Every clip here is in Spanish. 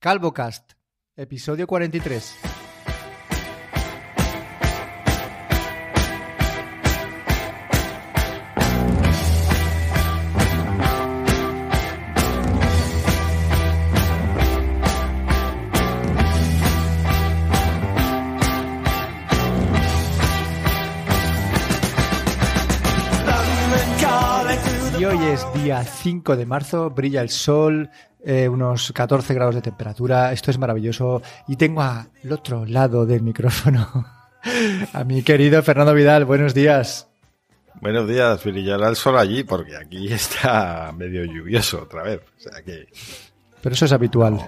CalvoCast, episodio 43. Y hoy es día 5 de marzo, brilla el sol, eh, unos 14 grados de temperatura, esto es maravilloso. Y tengo al otro lado del micrófono a mi querido Fernando Vidal, buenos días. Buenos días, brillará el sol allí porque aquí está medio lluvioso otra vez. O sea que... Pero eso es habitual.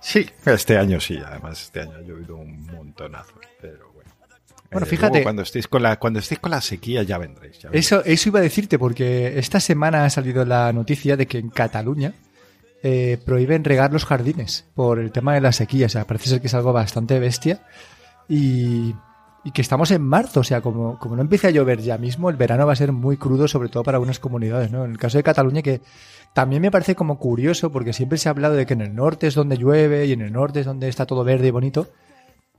Sí, este año sí, además este año ha llovido un montonazo, pero bueno. Bueno, Eh, fíjate. luego cuando estéis con la cuando estéis con la sequía ya vendréis. ya vendréis. Eso, eso iba a decirte porque esta semana ha salido la noticia de que en Cataluña eh, prohíben regar los jardines por el tema de la sequía. O sea, parece ser que es algo bastante bestia. Y, que estamos en marzo. O sea, como, como no empiece a llover ya mismo, el verano va a ser muy crudo, sobre todo para algunas comunidades. ¿no? En el caso de Cataluña, que también me parece como curioso porque siempre se ha hablado de que en el norte es donde llueve y en el norte es donde está todo verde y bonito.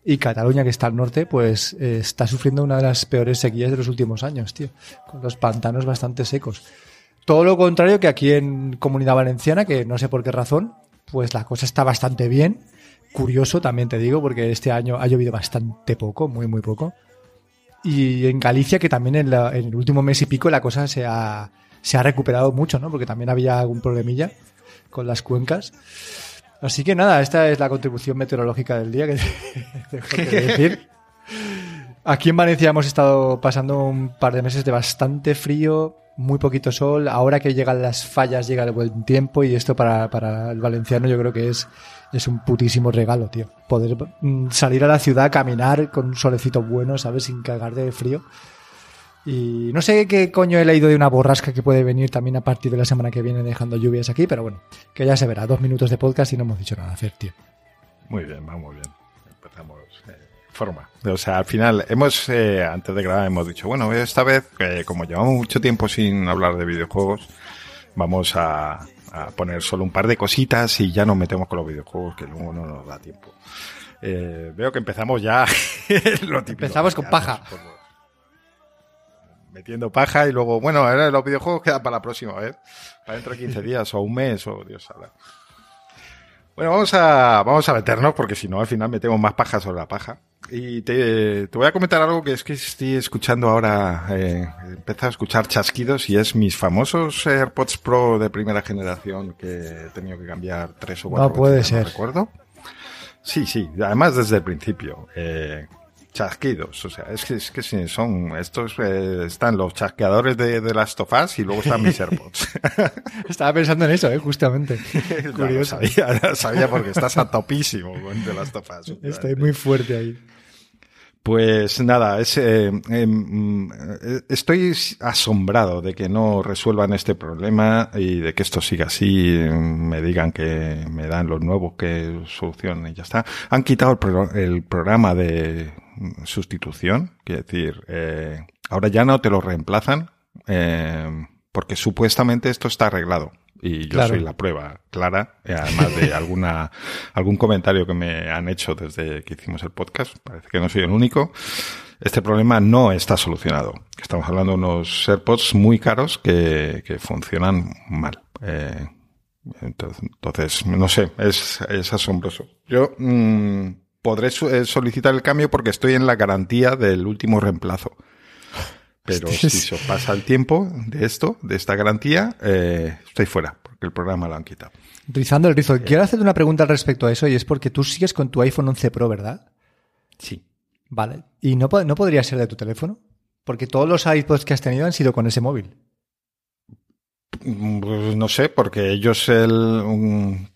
Y Cataluña, que está al norte, pues eh, está sufriendo una de las peores sequías de los últimos años, tío. Con los pantanos bastante secos. Todo lo contrario que aquí en Comunidad Valenciana, que no sé por qué razón, pues la cosa está bastante bien. Curioso también te digo, porque este año ha llovido bastante poco, muy, muy poco. Y en Galicia, que también en, la- el último mes y pico la cosa se ha, se ha recuperado mucho, ¿no? Porque también había algún problemilla con las cuencas. Así que nada, esta es la contribución meteorológica del día que dejo que decir. Aquí en Valencia hemos estado pasando un par de meses de bastante frío, muy poquito sol. Ahora que llegan las fallas, llega el buen tiempo y esto para, para el valenciano yo creo que es, es un putísimo regalo, tío. Poder mm, salir a la ciudad, caminar con un solecito bueno, ¿sabes? Sin cagar de frío. Y no sé qué coño he leído de una borrasca que puede venir también a partir de la semana que viene dejando lluvias aquí, pero bueno, que ya se verá. Dos minutos de podcast y no hemos dicho nada, hacer, tío. Muy bien, va muy bien. Forma. O sea, al final hemos eh, antes de grabar hemos dicho, bueno, esta vez eh, como llevamos mucho tiempo sin hablar de videojuegos, vamos a, a poner solo un par de cositas y ya nos metemos con los videojuegos que luego no nos da tiempo. Eh, veo que empezamos ya lo típico. Empezamos con paja. nos ponemos Metiendo paja y luego, bueno, ahora los videojuegos quedan para la próxima vez. Para dentro de 15 días o un mes o Dios sabe. Bueno, vamos a, vamos a meternos porque si no al final metemos más paja sobre la paja. Y te, te voy a comentar algo que es que estoy escuchando ahora, eh, empezado a escuchar chasquidos y es mis famosos AirPods Pro de primera generación que he tenido que cambiar tres o cuatro No puede veces, ser. recuerdo. Sí, sí, además desde el principio. Eh, chasquidos, o sea, es que, es que son, estos, eh, están los chasqueadores de, de las tofas y luego están mis AirPods. Estaba pensando en eso, ¿eh? justamente. Curioso. sabía, porque estás a topísimo con de las tofas. Estoy muy fuerte ahí. Pues nada, es, eh, mm, eh, estoy asombrado de que no resuelvan este problema y de que esto siga así, me digan que me dan los nuevos que solucionen y ya está. Han quitado el, pro- el programa de sustitución, quiere decir, eh, ahora ya no te lo reemplazan eh, porque supuestamente esto está arreglado. Y yo Claro. soy la prueba clara, eh, además de alguna, algún comentario que me han hecho desde que hicimos el podcast. Parece que no soy el único. Este problema no está solucionado. Estamos hablando de unos AirPods muy caros que, que funcionan mal. Eh, entonces, no sé, es, es asombroso. Yo mm, podré eh, solicitar el cambio porque estoy en la garantía del último reemplazo. Pero si Hostias. se os pasa el tiempo de esto, de esta garantía, eh, estoy fuera, porque el programa lo han quitado. Rizando el rizo. Quiero hacerte una pregunta al respecto a eso y es porque tú sigues con tu iPhone 11 Pro, ¿verdad? Sí. Vale. ¿Y no, no podría ser de tu teléfono? Porque todos los iPods que has tenido han sido con ese móvil. Mm, pues no sé, porque ellos el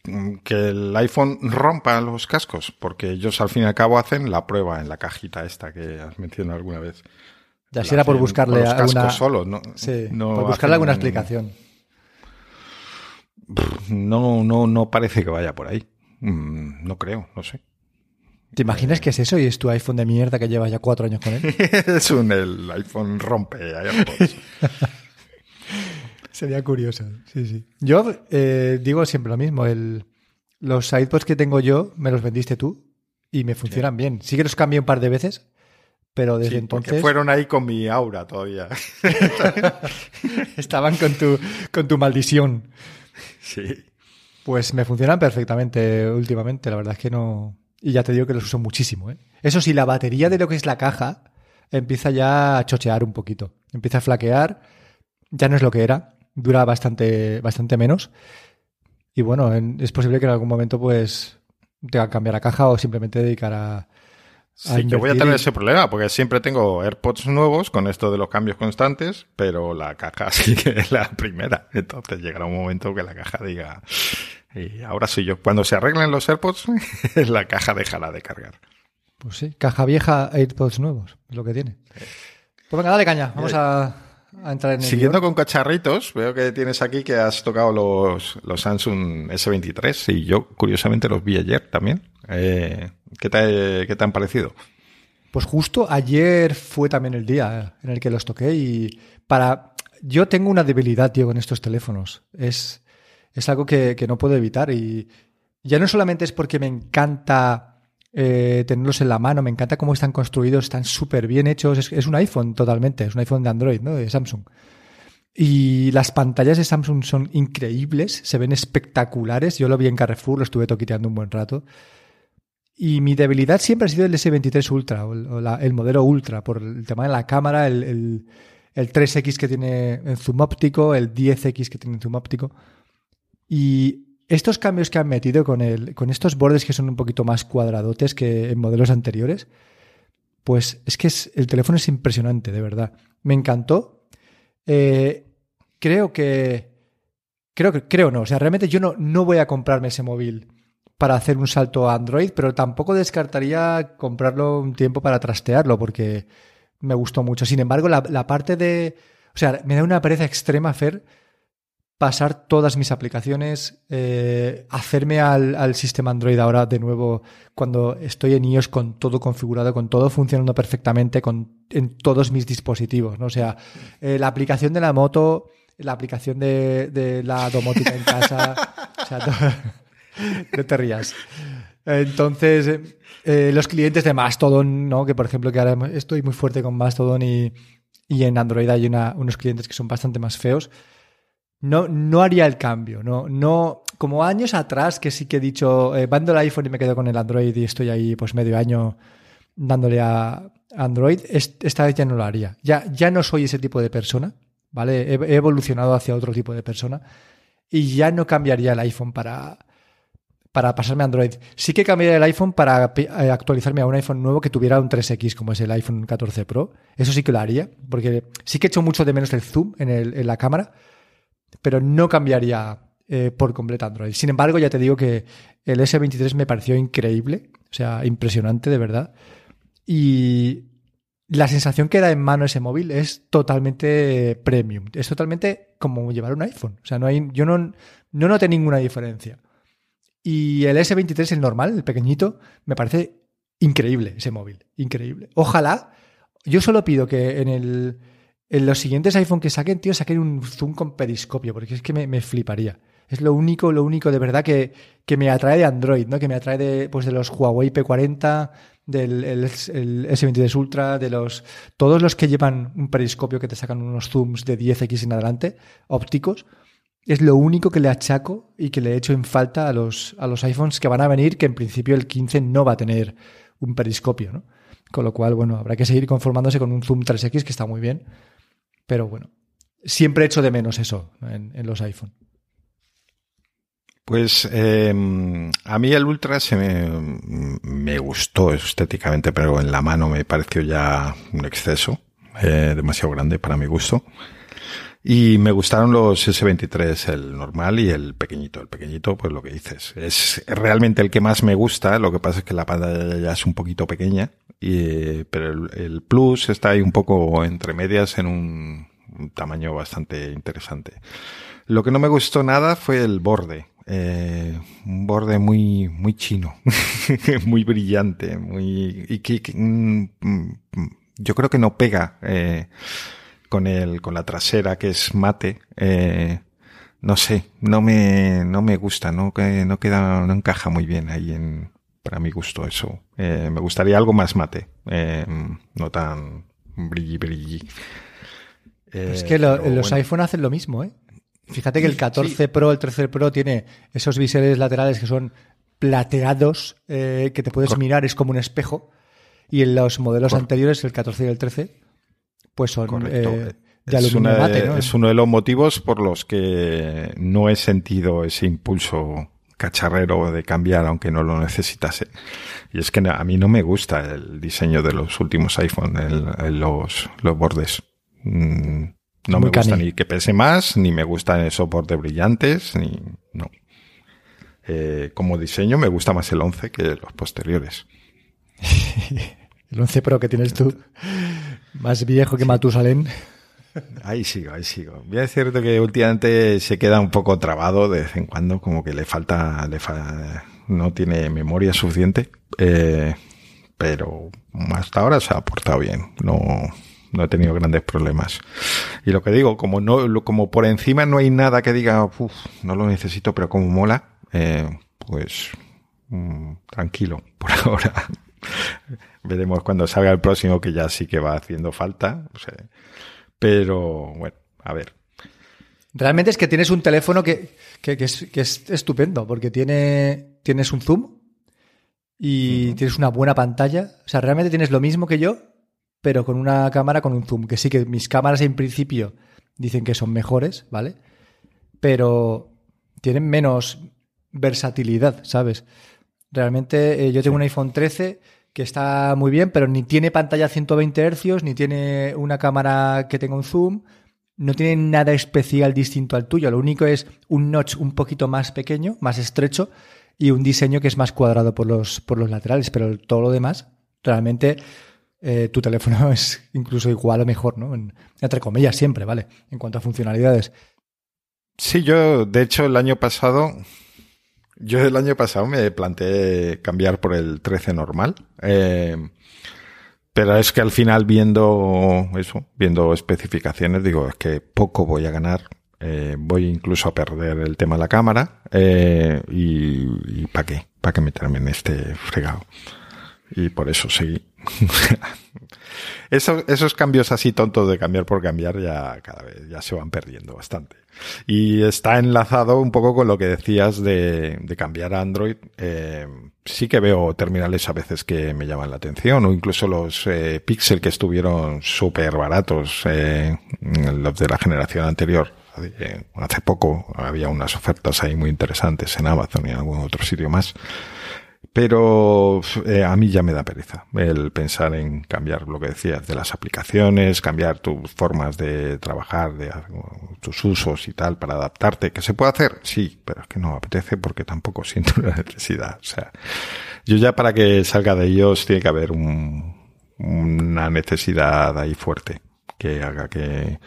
que el iPhone rompa los cascos, porque ellos al fin y al cabo hacen la prueba en la cajita esta que has mencionado alguna vez. Ya si era por buscarle cascos alguna... solos, no, Sí, no por buscarle alguna un- explicación. No, no, no parece que vaya por ahí. Mm, No creo, no sé. ¿Te imaginas que es eso y es tu iPhone de mierda que llevas ya cuatro años con él? es un el iPhone rompe AirPods. Sería curioso, sí, sí. Yo eh, digo siempre lo mismo, el, los SidePods que tengo yo me los vendiste tú y me funcionan bien. Sí que los cambié un par de veces, pero desde Sí, entonces porque fueron ahí con mi aura todavía. estaban con tu, con tu maldición. Sí. Pues me funcionan perfectamente últimamente, la verdad es que no... Y ya te digo que los uso muchísimo. ¿eh? Eso sí, la batería de lo que es la caja empieza ya a chochear un poquito. Empieza a flaquear, ya no es lo que era, dura bastante, bastante menos. Y bueno, en- es posible que en algún momento pues tenga que cambiar la caja o simplemente dedicar a... Sí, que voy a tener ese problema, porque siempre tengo AirPods nuevos con esto de los cambios constantes, pero la caja sí que es la primera. Entonces llegará un momento que la caja diga, y ahora sí yo. Cuando se arreglen los AirPods, la caja dejará de cargar. Pues sí, caja vieja, AirPods nuevos, es lo que tiene. Pues venga, dale caña, vamos a, a entrar en el Siguiendo con cacharritos, veo que tienes aquí que has tocado los, los Samsung S23 y yo curiosamente los vi ayer también. Eh, ¿qué, te, ¿Qué te han parecido? Pues justo ayer fue también el día en el que los toqué y para... Yo tengo una debilidad, tío, con estos teléfonos. Es, es algo que, que no puedo evitar y ya no solamente es porque me encanta eh, tenerlos en la mano, me encanta cómo están construidos, están súper bien hechos. Es, es un iPhone totalmente, es un iPhone de Android, ¿no? De Samsung. Y las pantallas de Samsung son increíbles, se ven espectaculares. Yo lo vi en Carrefour, lo estuve toquiteando un buen rato. Y mi debilidad siempre ha sido el S23 Ultra, o el, modelo Ultra, por el tema de la cámara, el, el- el 3X que tiene en zoom óptico, el 10X que tiene en zoom óptico. Y estos cambios que han metido con, el, con estos bordes que son un poquito más cuadradotes que en modelos anteriores, pues es que es- el teléfono es impresionante, de verdad. Me encantó. Eh, creo que. Creo que. Creo no. O sea, realmente yo no, no voy a comprarme ese móvil para hacer un salto a Android, pero tampoco descartaría comprarlo un tiempo para trastearlo, porque me gustó mucho. Sin embargo, la, la parte de. O sea, me da una pereza extrema, Fer, pasar todas mis aplicaciones, eh, hacerme al, al sistema Android ahora de nuevo cuando estoy en iOS con todo configurado, con todo funcionando perfectamente con, en todos mis dispositivos. ¿no? O sea, eh, la aplicación de la moto, la aplicación de, de la domótica en casa. o sea, no te rías. Entonces, eh, eh, los clientes de Mastodon, ¿no? que por ejemplo, que ahora estoy muy fuerte con Mastodon y, y en Android hay unos clientes que son bastante más feos no, no haría el cambio. No, no, como años atrás que sí que he dicho, eh, mando el iPhone y me quedo con el Android y estoy ahí pues medio año dándole a Android, es- esta vez ya no lo haría. Ya, ya no soy ese tipo de persona, ¿vale? He evolucionado hacia otro tipo de persona y ya no cambiaría el iPhone para, para pasarme a Android. Sí que cambiaría el iPhone para eh, actualizarme a un iPhone nuevo que tuviera un 3X, como es el iPhone 14 Pro. Eso sí que lo haría, porque sí que echo mucho de menos el zoom en la cámara, pero no cambiaría eh, por completo Android. Sin embargo, ya te digo que el S23 me pareció increíble, o sea, impresionante de verdad. Y la sensación que da en mano ese móvil es totalmente premium. Es totalmente como llevar un iPhone. O sea, no hay, yo no, no noté ninguna diferencia. Y el S23, el normal, el pequeñito, me parece increíble ese móvil. Increíble. Ojalá, yo solo pido que en, el, en los siguientes iPhone que saquen, tío, saquen un zoom con periscopio, porque es que me, me fliparía. Es lo único, lo único de verdad que, que me atrae de Android, ¿no? Que me atrae de, pues, de los Huawei P40, del el, el S23 Ultra, de los. Todos los que llevan un periscopio que te sacan unos zooms de 10x en adelante, ópticos. Es lo único que le achaco y que le echo en falta a los, a los iPhones que van a venir, que en principio el 15 no va a tener un periscopio, ¿no? Con lo cual, bueno, habrá que seguir conformándose con un zoom 3X que está muy bien. Pero bueno, siempre echo de menos eso en, los iPhone. Pues eh, a mí el Ultra se me, me, gustó estéticamente, pero en la mano me pareció ya un exceso, eh, demasiado grande para mi gusto. Y me gustaron los S23, el normal y el pequeñito. El pequeñito, pues lo que dices, es realmente el que más me gusta. Lo que pasa es que la pantalla ya es un poquito pequeña, y, pero el, Plus está ahí un poco entre medias en un, tamaño bastante interesante. Lo que no me gustó nada fue el borde. Eh, un borde muy, muy chino, muy brillante, muy, y que, que mm, yo creo que no pega, eh, con el, con la trasera que es mate, eh, no sé, no me, no me gusta, no, no queda, no encaja muy bien ahí en, para mi gusto eso. Eh, me gustaría algo más mate, eh, no tan brilli brilli. es que los iPhone hacen lo mismo, ¿eh? Fíjate que el 14 Pro, el 13 Pro tiene esos biseles laterales que son plateados, que te puedes mirar, es como un espejo. Y en los modelos anteriores, el 14 y el 13, pues son eh, de es uno de los motivos por los que no he sentido ese impulso cacharrero de cambiar aunque no lo necesitase. Y es que a mí no me gusta el diseño de los últimos iPhone, el, los, los bordes. Mm, no me gusta ni que pese más, ni me gustan esos bordes brillantes, ni no. Eh, como diseño me gusta más el 11 que los posteriores. El 11 Pro que tienes tú, más viejo que Matusalén. Ahí sigo, ahí sigo. Bien es cierto que últimamente se queda un poco trabado de vez en cuando, como que le falta, le no tiene memoria suficiente, eh, pero hasta ahora se ha portado bien. No, no he tenido grandes problemas. Y lo que digo, como no, como por encima no hay nada que diga, uff, no lo necesito, pero como mola, eh, pues mm, tranquilo por ahora. Veremos cuando salga el próximo, que ya sí que va haciendo falta. pero bueno, a ver. Realmente es que tienes un teléfono que, es, estupendo, porque tiene, tienes un zoom y tienes una buena pantalla. O sea, realmente tienes lo mismo que yo, pero con una cámara con un zoom. Que sí que mis cámaras en principio dicen que son mejores, ¿vale? Pero tienen menos versatilidad, ¿sabes? Realmente eh, yo tengo un iPhone 13 que está muy bien, pero ni tiene pantalla a 120 Hz, ni tiene una cámara que tenga un zoom, no tiene nada especial distinto al tuyo. Lo único es un notch un poquito más pequeño, más estrecho, y un diseño que es más cuadrado por los, por los laterales, pero todo lo demás, realmente eh, tu teléfono es incluso igual o mejor, ¿no? entre comillas, siempre, ¿vale? En cuanto a funcionalidades. Sí, yo, de hecho, el año pasado yo el año pasado me planteé cambiar por el 13 normal. Eh, pero es que al final viendo eso, viendo especificaciones, digo, es que poco voy a ganar. Eh, voy incluso a perder el tema de la cámara. Eh, y, ¿para qué? ¿Para qué meterme en este fregado? Y por eso seguí. esos, esos cambios así tontos de cambiar por cambiar ya cada vez ya se van perdiendo bastante. Y está enlazado un poco con lo que decías de, de cambiar a Android. Eh, sí que veo terminales a veces que me llaman la atención, o incluso los eh, Pixel que estuvieron súper baratos, eh, los de la generación anterior. Hace poco había unas ofertas ahí muy interesantes en Amazon y en algún otro sitio más. Pero eh, a mí ya me da pereza el pensar en cambiar lo que decías de las aplicaciones, cambiar tus formas de trabajar, de tus usos y tal para adaptarte. ¿Que se puede hacer? Sí, pero es que no apetece porque tampoco siento la necesidad. O sea, yo ya para que salga de ellos tiene que haber un, una necesidad ahí fuerte que haga que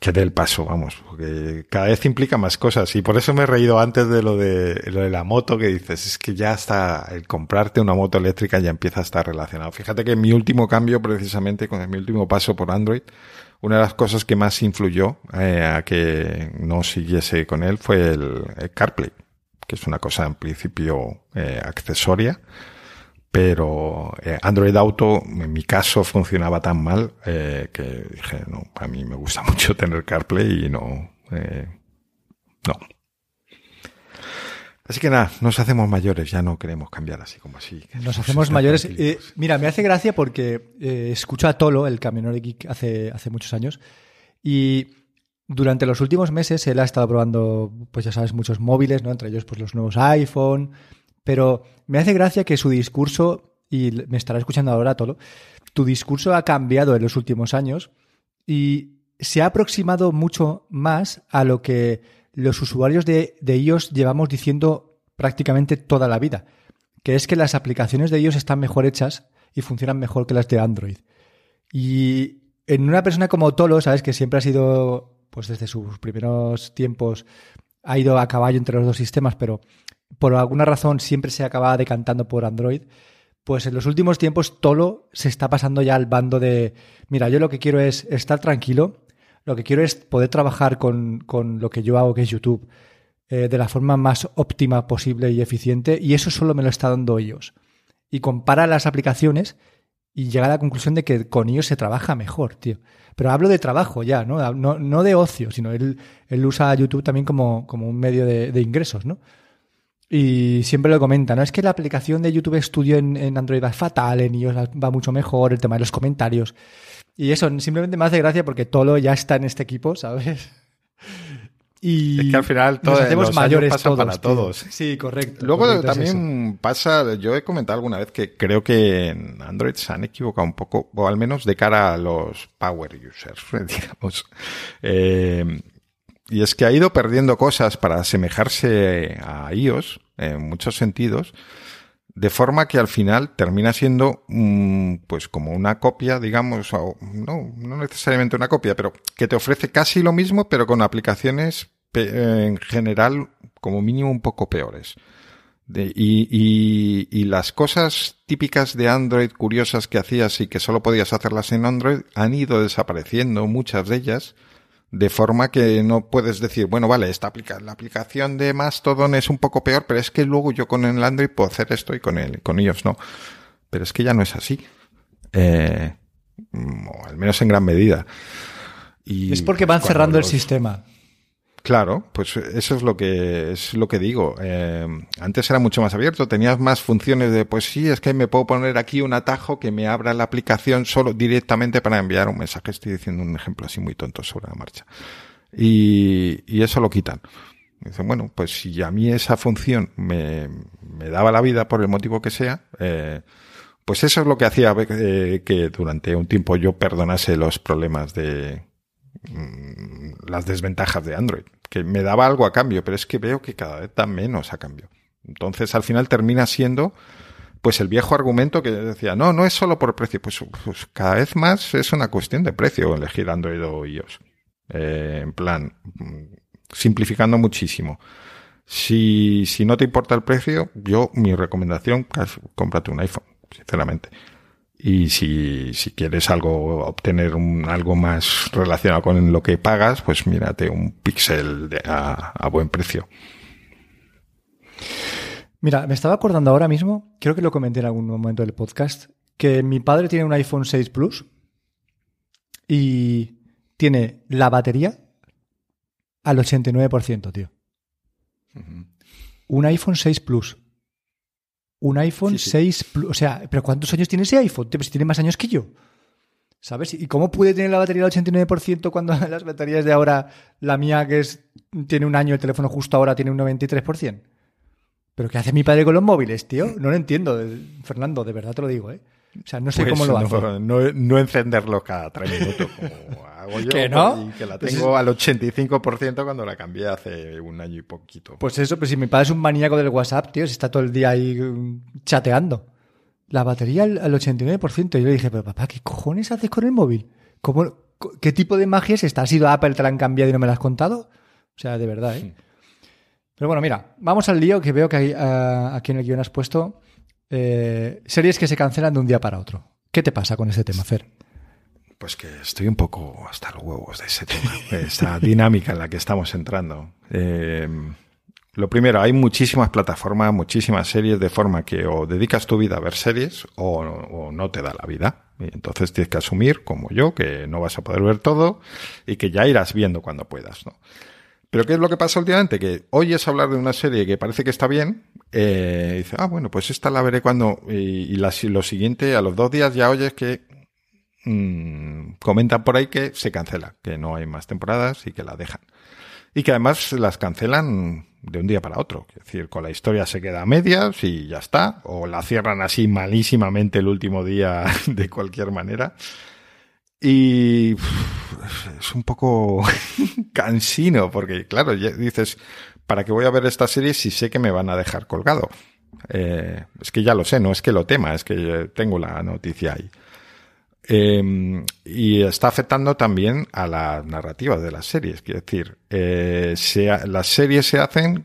que dé el paso, vamos, porque cada vez implica más cosas y por eso me he reído antes de lo de, lo de la moto que dices, es que ya está, el comprarte una moto eléctrica ya empieza a estar relacionado. Fíjate que mi último cambio precisamente con mi último paso por Android, una de las cosas que más influyó eh, a que no siguiese con él fue el, CarPlay, que es una cosa en principio eh, accesoria pero eh, Android Auto en mi caso funcionaba tan mal eh, que dije, no, a mí me gusta mucho tener CarPlay y no, eh, no. Así que nada, nos hacemos mayores, ya no queremos cambiar así como así. Nos hacemos mayores. Eh, mira, me hace gracia porque escucho a Tolo, el camionero de Geek, hace, hace muchos años, y durante los últimos meses él ha estado probando, pues ya sabes, muchos móviles, ¿no? Entre ellos, pues los nuevos iPhone, pero me hace gracia que su discurso, y me estará escuchando ahora todo, tu discurso ha cambiado en los últimos años y se ha aproximado mucho más a lo que los usuarios de, de iOS llevamos diciendo prácticamente toda la vida, que es que las aplicaciones de iOS están mejor hechas y funcionan mejor que las de Android. Y en una persona como Tolo, sabes que siempre ha sido, pues desde sus primeros tiempos, ha ido a caballo entre los dos sistemas, pero por alguna razón siempre se acaba decantando por Android, pues en los últimos tiempos Tolo se está pasando ya al bando de, mira, yo lo que quiero es estar tranquilo, Lo que quiero es poder trabajar con, con lo que yo hago, que es YouTube, eh, de la forma más óptima posible y eficiente, y eso solo me lo está dando ellos. Y compara las aplicaciones y llega a la conclusión de que con ellos se trabaja mejor, tío. Pero hablo de trabajo ya, ¿no? No, no de ocio, sino él, él usa YouTube también como, como un medio de ingresos, ¿no? Y siempre lo comenta, ¿no? Es que la aplicación de YouTube Studio en, en Android va fatal, en iOS va mucho mejor, el tema de los comentarios. Y eso simplemente me hace gracia porque todo ya está en este equipo, ¿sabes? Y es que al final todos hacemos mayores pasan todos, para todos. Sí, correcto. Luego correcto, también pasa, yo he comentado alguna vez que creo que en Android se han equivocado un poco, o al menos de cara a los power users, digamos. Eh, y es que ha ido perdiendo cosas para asemejarse a iOS en muchos sentidos, de forma que al final termina siendo pues como una copia, digamos, no, no necesariamente una copia, pero que te ofrece casi lo mismo, pero con aplicaciones en general como mínimo un poco peores. Y, y, y, las cosas típicas de Android curiosas que hacías y que solo podías hacerlas en Android han ido desapareciendo, muchas de ellas, de forma que no puedes decir, bueno, vale, esta aplica la aplicación de Mastodon es un poco peor, pero es que luego yo con el Android puedo hacer esto y con él, con ellos no. Pero es que ya no es así. Eh, o al menos en gran medida. Y, es porque van cerrando los... el sistema. Claro, pues eso es lo que es lo que digo. Eh, antes era mucho más abierto, tenías más funciones de, pues sí, es que me puedo poner aquí un atajo que me abra la aplicación solo directamente para enviar un mensaje. Estoy diciendo un ejemplo así muy tonto sobre la marcha. Y, y eso lo quitan. Dicen, bueno, pues si a mí esa función me, me daba la vida por el motivo que sea, eh, pues eso es lo que hacía eh, que durante un tiempo yo perdonase los problemas de, las desventajas de Android que me daba algo a cambio, pero es que veo que cada vez da menos a cambio. Entonces, al final termina siendo, pues el viejo argumento que decía, no, no es solo por precio, pues, pues cada vez más es una cuestión de precio elegir Android o iOS. Eh, en plan, simplificando muchísimo. Si, si no te importa el precio, yo, mi recomendación, cómprate un iPhone, sinceramente. Y si, si quieres algo, obtener un, algo más relacionado con lo que pagas, pues mírate un Pixel de, a, a buen precio. Mira, me estaba acordando ahora mismo, creo que lo comenté en algún momento del podcast, que mi padre tiene un iPhone 6 Plus y tiene la batería al 89%, tío. Uh -huh. Un iPhone 6 Plus un iPhone sí, sí. 6 Plus. O sea, ¿pero cuántos años tiene ese iPhone? Si tiene más años que yo. ¿Sabes? ¿Y cómo puede tener la batería al 89% cuando las baterías de ahora, la mía que es tiene un año, el teléfono justo ahora tiene un 93%? ¿Pero qué hace mi padre con los móviles, tío? No lo entiendo, Fernando, de verdad te lo digo, ¿eh? O sea, no sé pues cómo lo no, hace. No, no, encenderlo cada tres minutos como hago yo. ¿Que no? Y que la tengo al 85% cuando la cambié hace un año y poquito. Pues eso, pues si mi padre es un maníaco del WhatsApp, tío, si está todo el día ahí chateando. La batería al, al 89%. Y yo le dije, pero papá, ¿qué cojones haces con el móvil? ¿Cómo, ¿Qué tipo de magia es esta? ¿Has ido a Apple, te la han cambiado y no me la has contado? O sea, de verdad, ¿eh? Sí. Pero bueno, mira, vamos al lío que veo que hay, uh, aquí en el guion has puesto. Eh, series que se cancelan de un día para otro. ¿Qué te pasa con ese tema, Fer? Pues que estoy un poco hasta los huevos de ese tema, esa dinámica en la que estamos entrando. Eh, lo primero, hay muchísimas plataformas, muchísimas series, de forma que o dedicas tu vida a ver series o, o no te da la vida. Y entonces tienes que asumir, como yo, que no vas a poder ver todo y que ya irás viendo cuando puedas, ¿no? Pero ¿qué es lo que pasa últimamente? Que oyes hablar de una serie que parece que está bien, eh, y ah, bueno, pues esta la veré cuando... Y, lo siguiente, a los dos días ya oyes que mmm, comentan por ahí que se cancela, que no hay más temporadas y que la dejan. Y que además las cancelan de un día para otro. Es decir, con la historia se queda a medias y ya está. O la cierran así malísimamente el último día de cualquier manera. Y es un poco cansino, porque claro, dices, ¿para qué voy a ver esta serie si sé que me van a dejar colgado? Eh, es que ya lo sé, no es que lo tema, es que tengo la noticia ahí. Eh, y está afectando también a la narrativa de las series. Quiero decir, eh, las series se hacen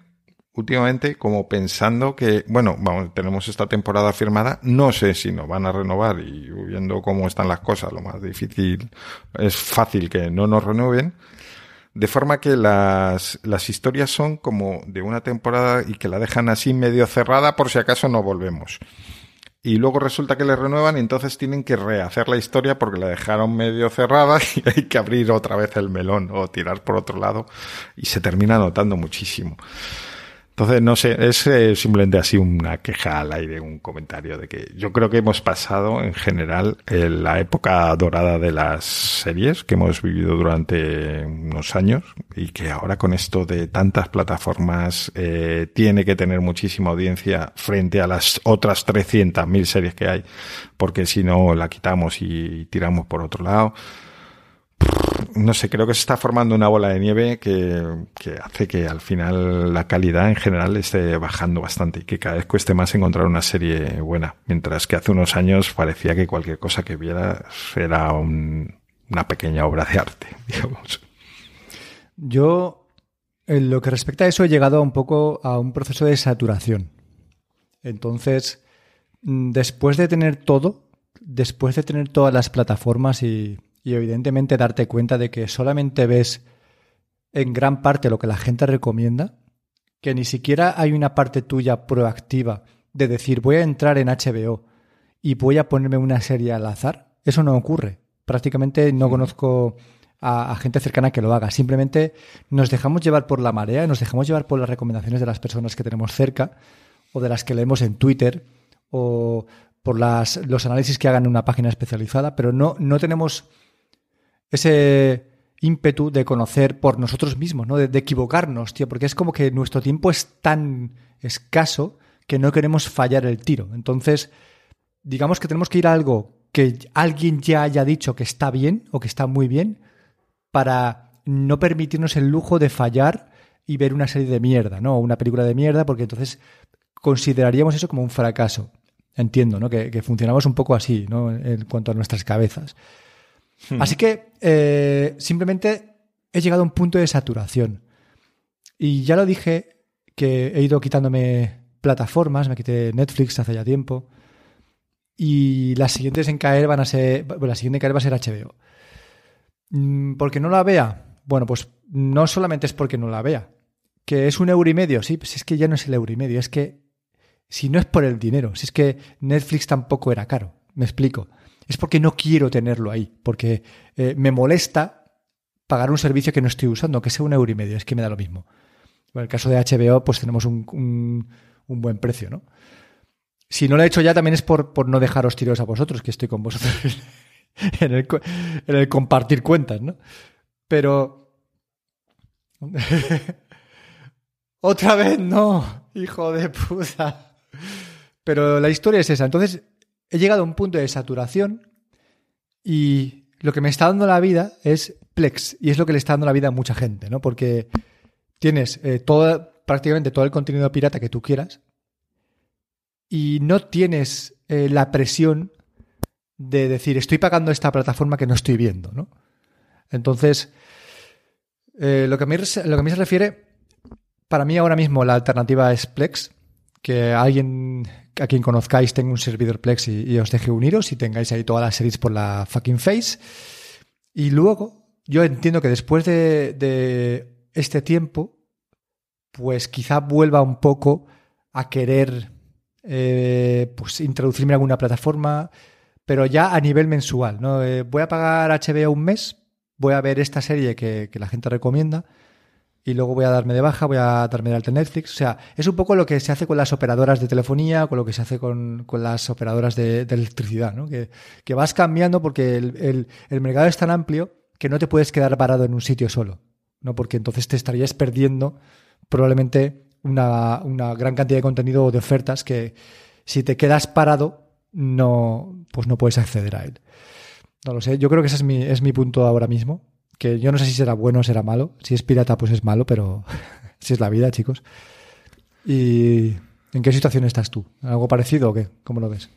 últimamente como pensando que, bueno, vamos, tenemos esta temporada firmada, no sé si nos van a renovar y viendo cómo están las cosas, lo más difícil es fácil que no nos renueven. De forma que las, las historias son como de una temporada y que la dejan así medio cerrada por si acaso no volvemos. Y luego resulta que le renuevan y entonces tienen que rehacer la historia porque la dejaron medio cerrada y hay que abrir otra vez el melón o tirar por otro lado y se termina notando muchísimo. Entonces, no sé, es eh, simplemente así una queja al aire, un comentario de que yo creo que hemos pasado en general en la época dorada de las series que hemos vivido durante unos años y que ahora con esto de tantas plataformas eh, tiene que tener muchísima audiencia frente a las otras 300.000 series que hay, porque si no la quitamos y tiramos por otro lado no sé, creo que se está formando una bola de nieve que, hace que al final la calidad en general esté bajando bastante y que cada vez cueste más encontrar una serie buena. Mientras que hace unos años parecía que cualquier cosa que viera era una pequeña obra de arte, digamos. Yo, en lo que respecta a eso, he llegado un poco a un proceso de saturación. Entonces, mm, después de tener todo, después de tener todas las plataformas y y evidentemente darte cuenta de que solamente ves en gran parte lo que la gente recomienda, que ni siquiera hay una parte tuya proactiva de decir voy a entrar en HBO y voy a ponerme una serie al azar, eso no ocurre. Prácticamente no conozco a, gente cercana que lo haga. Simplemente nos dejamos llevar por la marea, nos dejamos llevar por las recomendaciones de las personas que tenemos cerca o de las que leemos en Twitter o por las, los análisis que hagan en una página especializada, pero no, no tenemos ese ímpetu de conocer por nosotros mismos, ¿no? De, equivocarnos, tío, porque es como que nuestro tiempo es tan escaso que no queremos fallar el tiro. Entonces, digamos que tenemos que ir a algo que alguien ya haya dicho que está bien o que está muy bien para no permitirnos el lujo de fallar y ver una serie de mierda, ¿no? Una película de mierda, porque entonces consideraríamos eso como un fracaso. Entiendo, ¿no? Que, que funcionamos un poco así, ¿no? En cuanto a nuestras cabezas. Hmm. Así que eh, simplemente he llegado a un punto de saturación. Y ya lo dije que he ido quitándome plataformas, me quité Netflix hace ya tiempo. Y las siguientes en caer van a ser. la siguiente en caer va a ser HBO. Mm, ¿Porque no la vea? Bueno, pues no solamente es porque no la vea. Que es un euro y medio, sí, pues es que ya no es el euro y medio, es que si no es por el dinero, si es que Netflix tampoco era caro, me explico es porque no quiero tenerlo ahí, porque eh, me molesta pagar un servicio que no estoy usando, que sea un euro y medio, es que me da lo mismo. En el caso de HBO, pues tenemos un, buen precio, ¿no? Si no lo he hecho ya, también es por, por no dejaros tiros a vosotros, que estoy con vosotros en el, en el compartir cuentas, ¿no? Pero... Otra vez no, hijo de puta. Pero la historia es esa. Entonces, he llegado a un punto de saturación y lo que me está dando la vida es Plex y es lo que le está dando la vida a mucha gente, ¿no? Porque tienes eh, todo, prácticamente todo el contenido pirata que tú quieras y no tienes eh, la presión de decir estoy pagando esta plataforma que no estoy viendo, ¿no? Entonces, eh, lo, que lo que a mí se refiere, para mí ahora mismo la alternativa es Plex, que alguien a quien conozcáis tenga un servidor Plex y, os deje uniros y tengáis ahí todas las series por la fucking face. Y luego, yo entiendo que después de, este tiempo, pues quizá vuelva un poco a querer eh, pues introducirme en alguna plataforma, pero ya a nivel mensual. ¿no? Eh, voy a pagar HBO un mes, voy a ver esta serie que la gente recomienda y luego voy a darme de baja, voy a darme de alta Netflix. O sea, es un poco lo que se hace con las operadoras de telefonía, con lo que se hace con, las operadoras de, electricidad, ¿no? Que, vas cambiando porque el, mercado es tan amplio que no te puedes quedar parado en un sitio solo, ¿no? Porque entonces te estarías perdiendo probablemente una, una gran cantidad de contenido o de ofertas que si te quedas parado no, pues no puedes acceder a él. No lo sé, yo creo que ese es mi, es mi punto ahora mismo que yo no sé si será bueno o será malo. Si es pirata, pues es malo, pero si es la vida, chicos. ¿Y en qué situación estás tú? ¿Algo parecido o qué? ¿Cómo lo ves?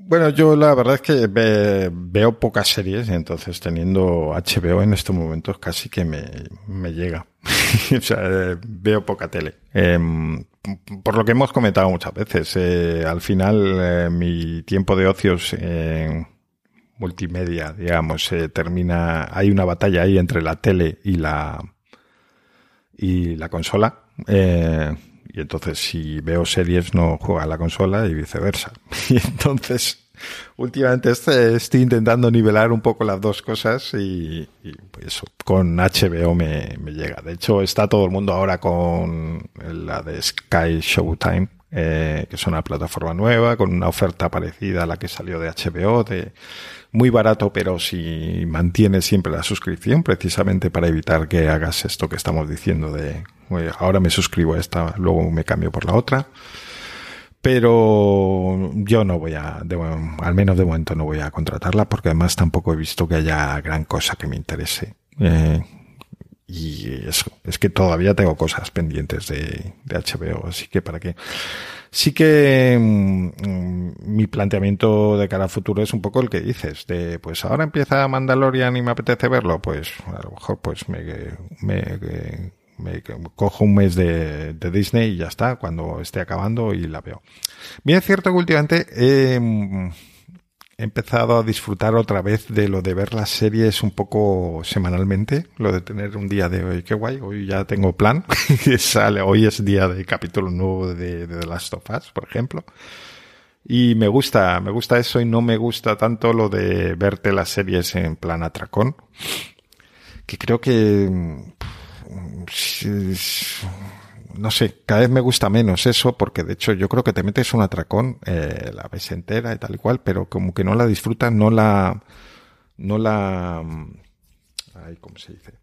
Bueno, yo la verdad es que veo pocas series, entonces teniendo HBO en estos momentos casi que me, me llega. o sea, veo poca tele. Em, por lo que hemos comentado muchas veces, eh, al final eh, mi tiempo de ocios multimedia, digamos, termina, hay una batalla ahí entre la tele y la y la consola. Eh, y entonces si veo series no juega la consola y viceversa. Y entonces últimamente este, estoy intentando nivelar un poco las dos cosas y, pues con HBO me, me, llega. De hecho está todo el mundo ahora con la de Sky Showtime, eh, que es una plataforma nueva con una oferta parecida a la que salió de HBO de muy barato, pero si mantienes siempre la suscripción, precisamente para evitar que hagas esto que estamos diciendo de ahora me suscribo a esta, luego me cambio por la otra. Pero yo no voy a, al menos de momento no voy a contratarla porque además tampoco he visto que haya gran cosa que me interese. Eh, y eso, es que todavía tengo cosas pendientes de, de HBO, así que para qué. Sí que mm, mi planteamiento de cara al futuro es un poco el que dices, de pues ahora empieza Mandalorian y me apetece verlo, pues a lo mejor pues me, me, me cojo un mes de, de, Disney y ya está, cuando esté acabando y la veo. Bien es cierto que últimamente he, he empezado a disfrutar otra vez de lo de ver las series un poco semanalmente, lo de tener un día de hoy, qué guay, hoy ya tengo plan, sale, hoy es día de capítulo nuevo de, de The Last of Us, por ejemplo. Y me gusta, me gusta eso y no me gusta tanto lo de verte las series en plan atracón, que creo que no sé, cada vez me gusta menos eso, porque de hecho yo creo que te metes un atracón, eh, la ves entera y tal y cual, pero como que no la disfrutas, no la, no la, ay, ¿cómo se dice?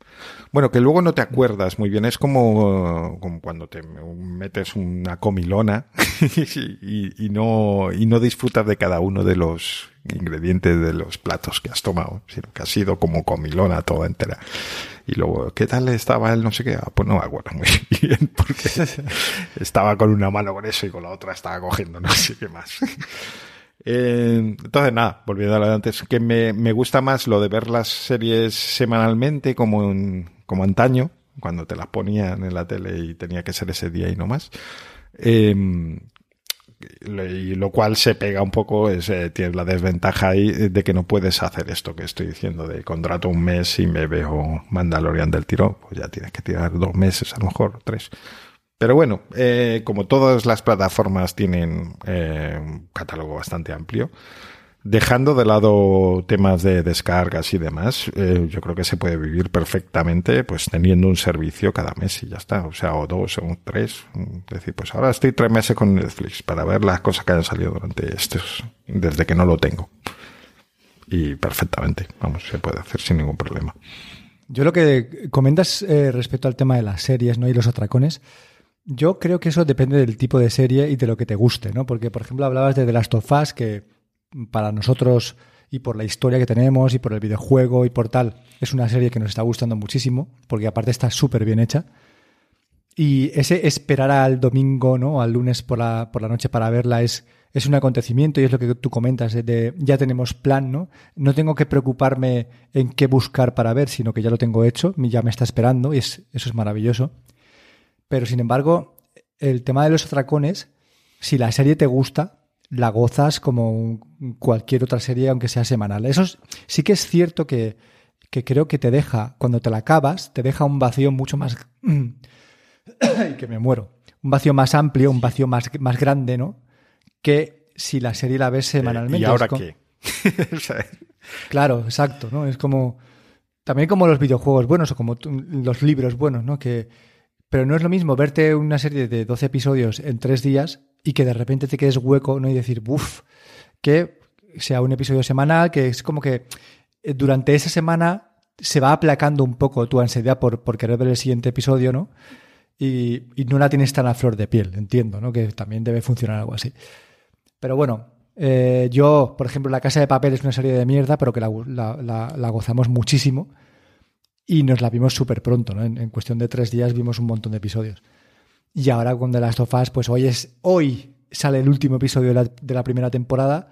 Bueno, que luego no te acuerdas muy bien, es como, cuando te metes una comilona y, no, y no disfrutas de cada uno de los ingredientes de los platos que has tomado, sino que ha sido como comilona toda entera. Y luego, ¿qué tal estaba él? No sé qué. Ah, pues no me acuerdo muy bien, porque estaba con una mano con y con la otra estaba cogiendo no sé qué más. Eh, entonces, nada, volviendo a lo de antes, que me, me gusta más lo de ver las series semanalmente como, como antaño, cuando te las ponían en la tele y tenía que ser ese día y no más. Eh, y lo cual se pega un poco, es, eh, tienes la desventaja ahí de que no puedes hacer esto que estoy diciendo, de contrato un mes y me veo Mandalorian del tiro, pues ya tienes que tirar dos meses, a lo mejor tres. Pero bueno, eh, como todas las plataformas tienen eh, un catálogo bastante amplio, Dejando de lado temas de descargas y demás, eh, yo creo que se puede vivir perfectamente pues teniendo un servicio cada mes y ya está. O sea, o dos o tres. Es decir, pues ahora estoy tres meses con Netflix para ver las cosas que hayan salido durante estos, desde que no lo tengo. Y perfectamente, vamos, se puede hacer sin ningún problema. Yo lo que comentas respecto al tema de las series ¿no? y los atracones, yo creo que eso depende del tipo de serie y de lo que te guste, ¿no? Porque, por ejemplo, hablabas de The Last of Us, que para nosotros y por la historia que tenemos y por el videojuego y por tal, es una serie que nos está gustando muchísimo, porque aparte está súper bien hecha. Y ese esperar al domingo, ¿no? Al lunes por la, por la noche para verla es, es un acontecimiento y es lo que tú comentas, de ya tenemos plan, ¿no? No tengo que preocuparme en qué buscar para ver, sino que ya lo tengo hecho, ya me está esperando y es, eso es maravilloso. Pero sin embargo, el tema de los atracones, si la serie te gusta, la gozas como cualquier otra serie, aunque sea semanal. Eso sí que es cierto que, creo que te deja, cuando te la acabas, te deja un vacío mucho más... que me muero. Un vacío más amplio, un vacío más, más grande, ¿no? Que si la serie la ves semanalmente. ¿Y ahora qué? claro, exacto, ¿no? Es como... También como los videojuegos buenos o como los libros buenos, ¿no? Que, pero no es lo mismo verte una serie de 12 episodios en tres días y que de repente te quedes hueco ¿no? y decir, uff, que sea un episodio semanal, que es como que eh, durante esa semana se va aplacando un poco tu ansiedad por, querer ver el siguiente episodio, ¿no? Y, no la tienes tan a flor de piel, entiendo, ¿no? Que también debe funcionar algo así. Pero bueno, eh, yo, por ejemplo, La Casa de Papel es una serie de mierda, pero que la, gozamos muchísimo y nos la vimos súper pronto, ¿no? En, en, cuestión de tres días vimos un montón de episodios. Y ahora con The Last of Us, pues hoy es hoy sale el último episodio de la, primera temporada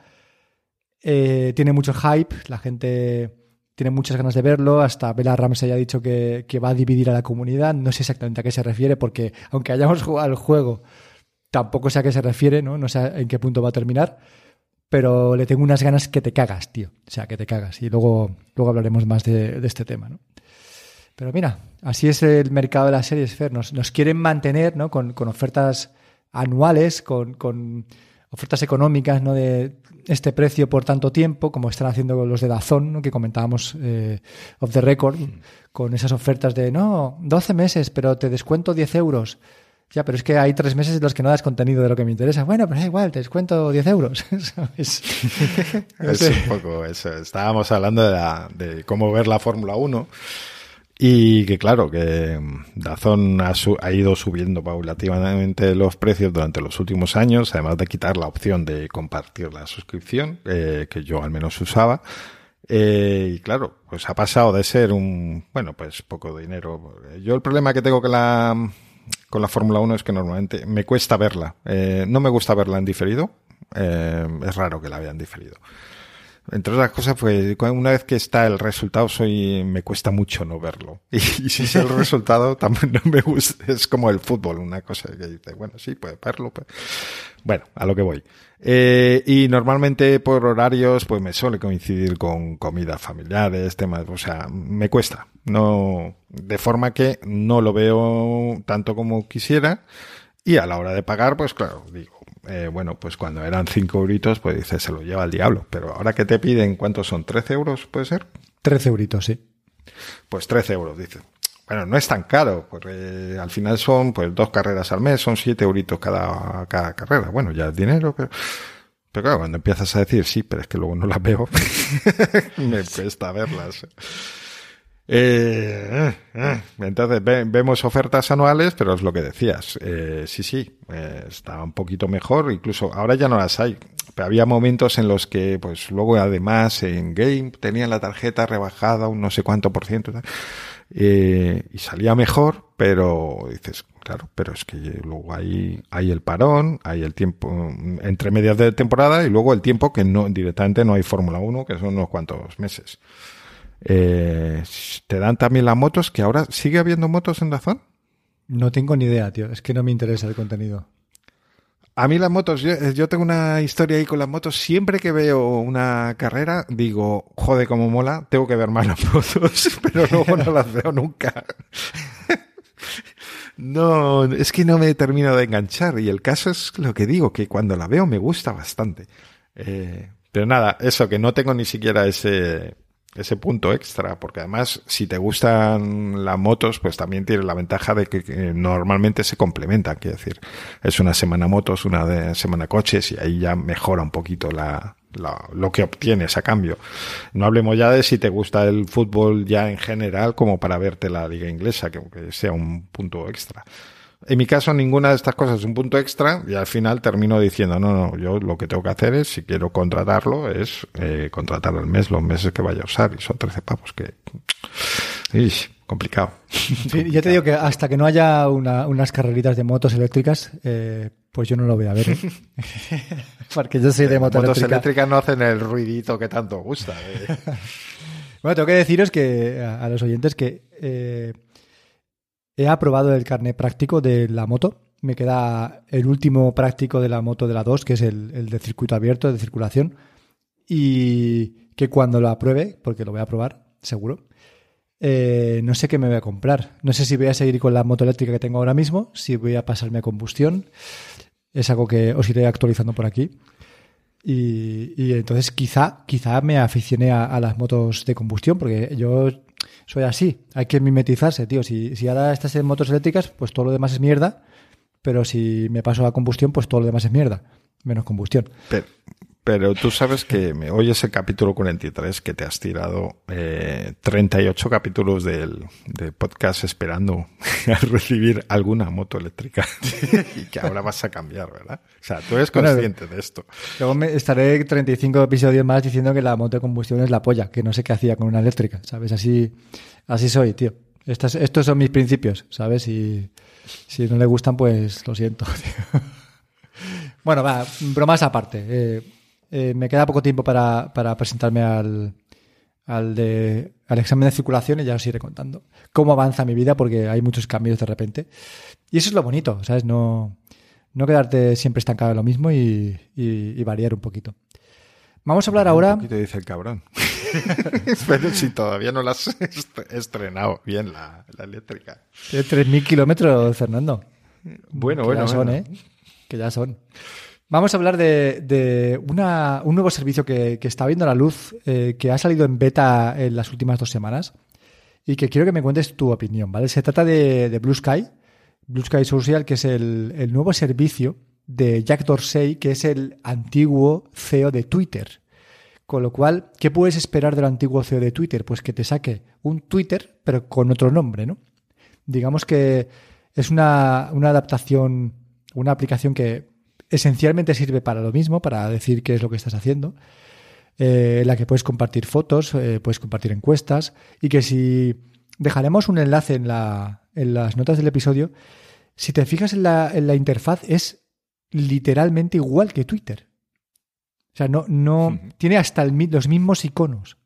Eh, tiene mucho hype, la gente tiene muchas ganas de verlo, hasta Bella Ramsey ha dicho que, que, va a dividir a la comunidad, no sé exactamente a qué se refiere, porque aunque hayamos jugado al juego, tampoco sé a qué se refiere, ¿no? No sé en qué punto va a terminar, pero le tengo unas ganas que te cagas, tío, o sea, que te cagas, y luego, luego hablaremos más de, de este tema, ¿no? Pero mira, así es el mercado de las series, Fer, nos, nos quieren mantener, ¿no? Con, con ofertas anuales, con, con ofertas económicas, ¿no? De este precio por tanto tiempo, como están haciendo los de Dazón, ¿no? que comentábamos eh, off the record, con esas ofertas de, no, 12 meses, pero te descuento 10 euros. Ya, pero es que hay tres meses en los que no das contenido de lo que me interesa. Bueno, pero da igual, te descuento 10 euros. ¿sabes? es un poco eso. Estábamos hablando de, la, de cómo ver la Fórmula 1 y que claro, que Dazón ha, ha, ido subiendo paulativamente los precios durante los últimos años, además de quitar la opción de compartir la suscripción, eh, que yo al menos usaba. Eh, y claro, pues ha pasado de ser un, bueno, pues poco dinero. Yo el problema que tengo con la, con la Fórmula 1 es que normalmente me cuesta verla. Eh, no me gusta verla en diferido. Eh, es raro que la vean diferido. Entre otras cosas, pues una vez que está el resultado, soy me cuesta mucho no verlo. Y, si es el resultado, también no me gusta. Es como el fútbol, una cosa que dice, bueno, sí, puede verlo. Pues. Bueno, a lo que voy. Eh, y normalmente por horarios, pues me suele coincidir con comidas familiares, temas, o sea, me cuesta. No, de forma que no lo veo tanto como quisiera. Y a la hora de pagar, pues claro, digo, eh, bueno, pues cuando eran 5 euritos, pues dices, se lo lleva el diablo. Pero ahora que te piden, ¿cuántos son? ¿13 euros puede ser? 13 euritos, sí. Pues 13 euros, dices. Bueno, no es tan caro, porque al final son pues dos carreras al mes, son 7 euritos cada, cada carrera. Bueno, ya es dinero, pero, pero claro, cuando empiezas a decir, sí, pero es que luego no las veo, me cuesta verlas. Eh, eh, entonces ve, vemos ofertas anuales, pero es lo que decías. Eh, sí, sí, eh, está un poquito mejor. Incluso ahora ya no las hay. Pero había momentos en los que, pues luego además en Game tenían la tarjeta rebajada un no sé cuánto por ciento eh, y salía mejor, pero dices, claro, pero es que luego hay, hay el parón, hay el tiempo entre medias de temporada y luego el tiempo que no directamente no hay Fórmula 1, que son unos cuantos meses. Eh, ¿Te dan también las motos? ¿Que ahora sigue habiendo motos en Dazón? No tengo ni idea, tío. Es que no me interesa el contenido. A mí las motos, yo, yo, tengo una historia ahí con las motos. Siempre que veo una carrera, digo, joder, cómo mola, tengo que ver más las motos, pero luego no las veo nunca. no, es que no me termino de enganchar. Y el caso es lo que digo, que cuando la veo me gusta bastante. Eh, pero nada, eso, que no tengo ni siquiera ese, ese punto extra, porque además si te gustan las motos, pues también tiene la ventaja de que, normalmente se complementan, quiero decir, es una semana motos, una de semana coches y ahí ya mejora un poquito la, la, lo que obtienes a cambio. No hablemos ya de si te gusta el fútbol ya en general como para verte la liga inglesa, que, que sea un punto extra. En mi caso, ninguna de estas cosas es un punto extra y al final termino diciendo, no, no, yo lo que tengo que hacer es, si quiero contratarlo, es eh, contratar al mes los meses que vaya a usar y son 13 pavos que... Ish, complicado. Sí, ya te digo que hasta que no haya una, unas carreritas de motos eléctricas, eh, pues yo no lo voy a ver. ¿eh? Porque yo soy de moto motos eléctrica. eléctricas no hacen el ruidito que tanto gusta. ¿eh? bueno, tengo que deciros que a, a los oyentes que eh, he aprobado el carnet práctico de la moto. Me queda el último práctico de la moto de la 2, que es el, de circuito abierto, de circulación. Y que cuando lo apruebe, porque lo voy a probar, seguro, eh, no sé qué me voy a comprar. No sé si voy a seguir con la moto eléctrica que tengo ahora mismo, si voy a pasarme a combustión. Es algo que os iré actualizando por aquí. Y, y entonces quizá, quizá me aficioné a, las motos de combustión, porque yo soy así. Hay que mimetizarse, tío. Si, si ahora estás en motos eléctricas, pues todo lo demás es mierda. Pero si me paso a combustión, pues todo lo demás es mierda. Menos combustión. Pero, pero tú sabes que me oyes el capítulo 43 que te has tirado eh, 38 capítulos del, del, podcast esperando a recibir alguna moto eléctrica y que ahora vas a cambiar, ¿verdad? O sea, tú eres consciente bueno, de esto. Luego me estaré 35 episodios más diciendo que la moto de combustión es la polla, que no sé qué hacía con una eléctrica, ¿sabes? Así, así soy, tío. Estas, estos son mis principios, ¿sabes? Y si no le gustan, pues lo siento. Tío. Bueno, va, bromas aparte. Eh, Eh, me queda poco tiempo para, para presentarme al, al, de, al examen de circulación y ya os iré contando cómo avanza mi vida porque hay muchos cambios de repente. Y eso es lo bonito, ¿sabes? No, no quedarte siempre estancado en lo mismo y, y, variar un poquito. Vamos a hablar ahora. Un poquito dice el cabrón. Pero si todavía no la has estrenado bien la, la eléctrica. Tiene 3.000 kilómetros, Fernando. Bueno, que bueno. Ya son, bueno. ¿eh? Que ya son. Vamos a hablar de, un nuevo servicio que, está viendo la luz, eh, que ha salido en beta en las últimas dos semanas y que quiero que me cuentes tu opinión, ¿vale? Se trata de, Blue Sky, Blue Sky Social, que es el, nuevo servicio de Jack Dorsey, que es el antiguo CEO de Twitter. Con lo cual, ¿qué puedes esperar del antiguo CEO de Twitter? Pues que te saque un Twitter, pero con otro nombre, ¿no? Digamos que es una adaptación, una aplicación que esencialmente sirve para lo mismo, para decir qué es lo que estás haciendo, eh, en la que puedes compartir fotos, eh, puedes compartir encuestas y que si dejaremos un enlace en, la, en las notas del episodio, si te fijas en la, en la interfaz es literalmente igual que Twitter. O sea, no, no, tiene hasta el, los mismos iconos.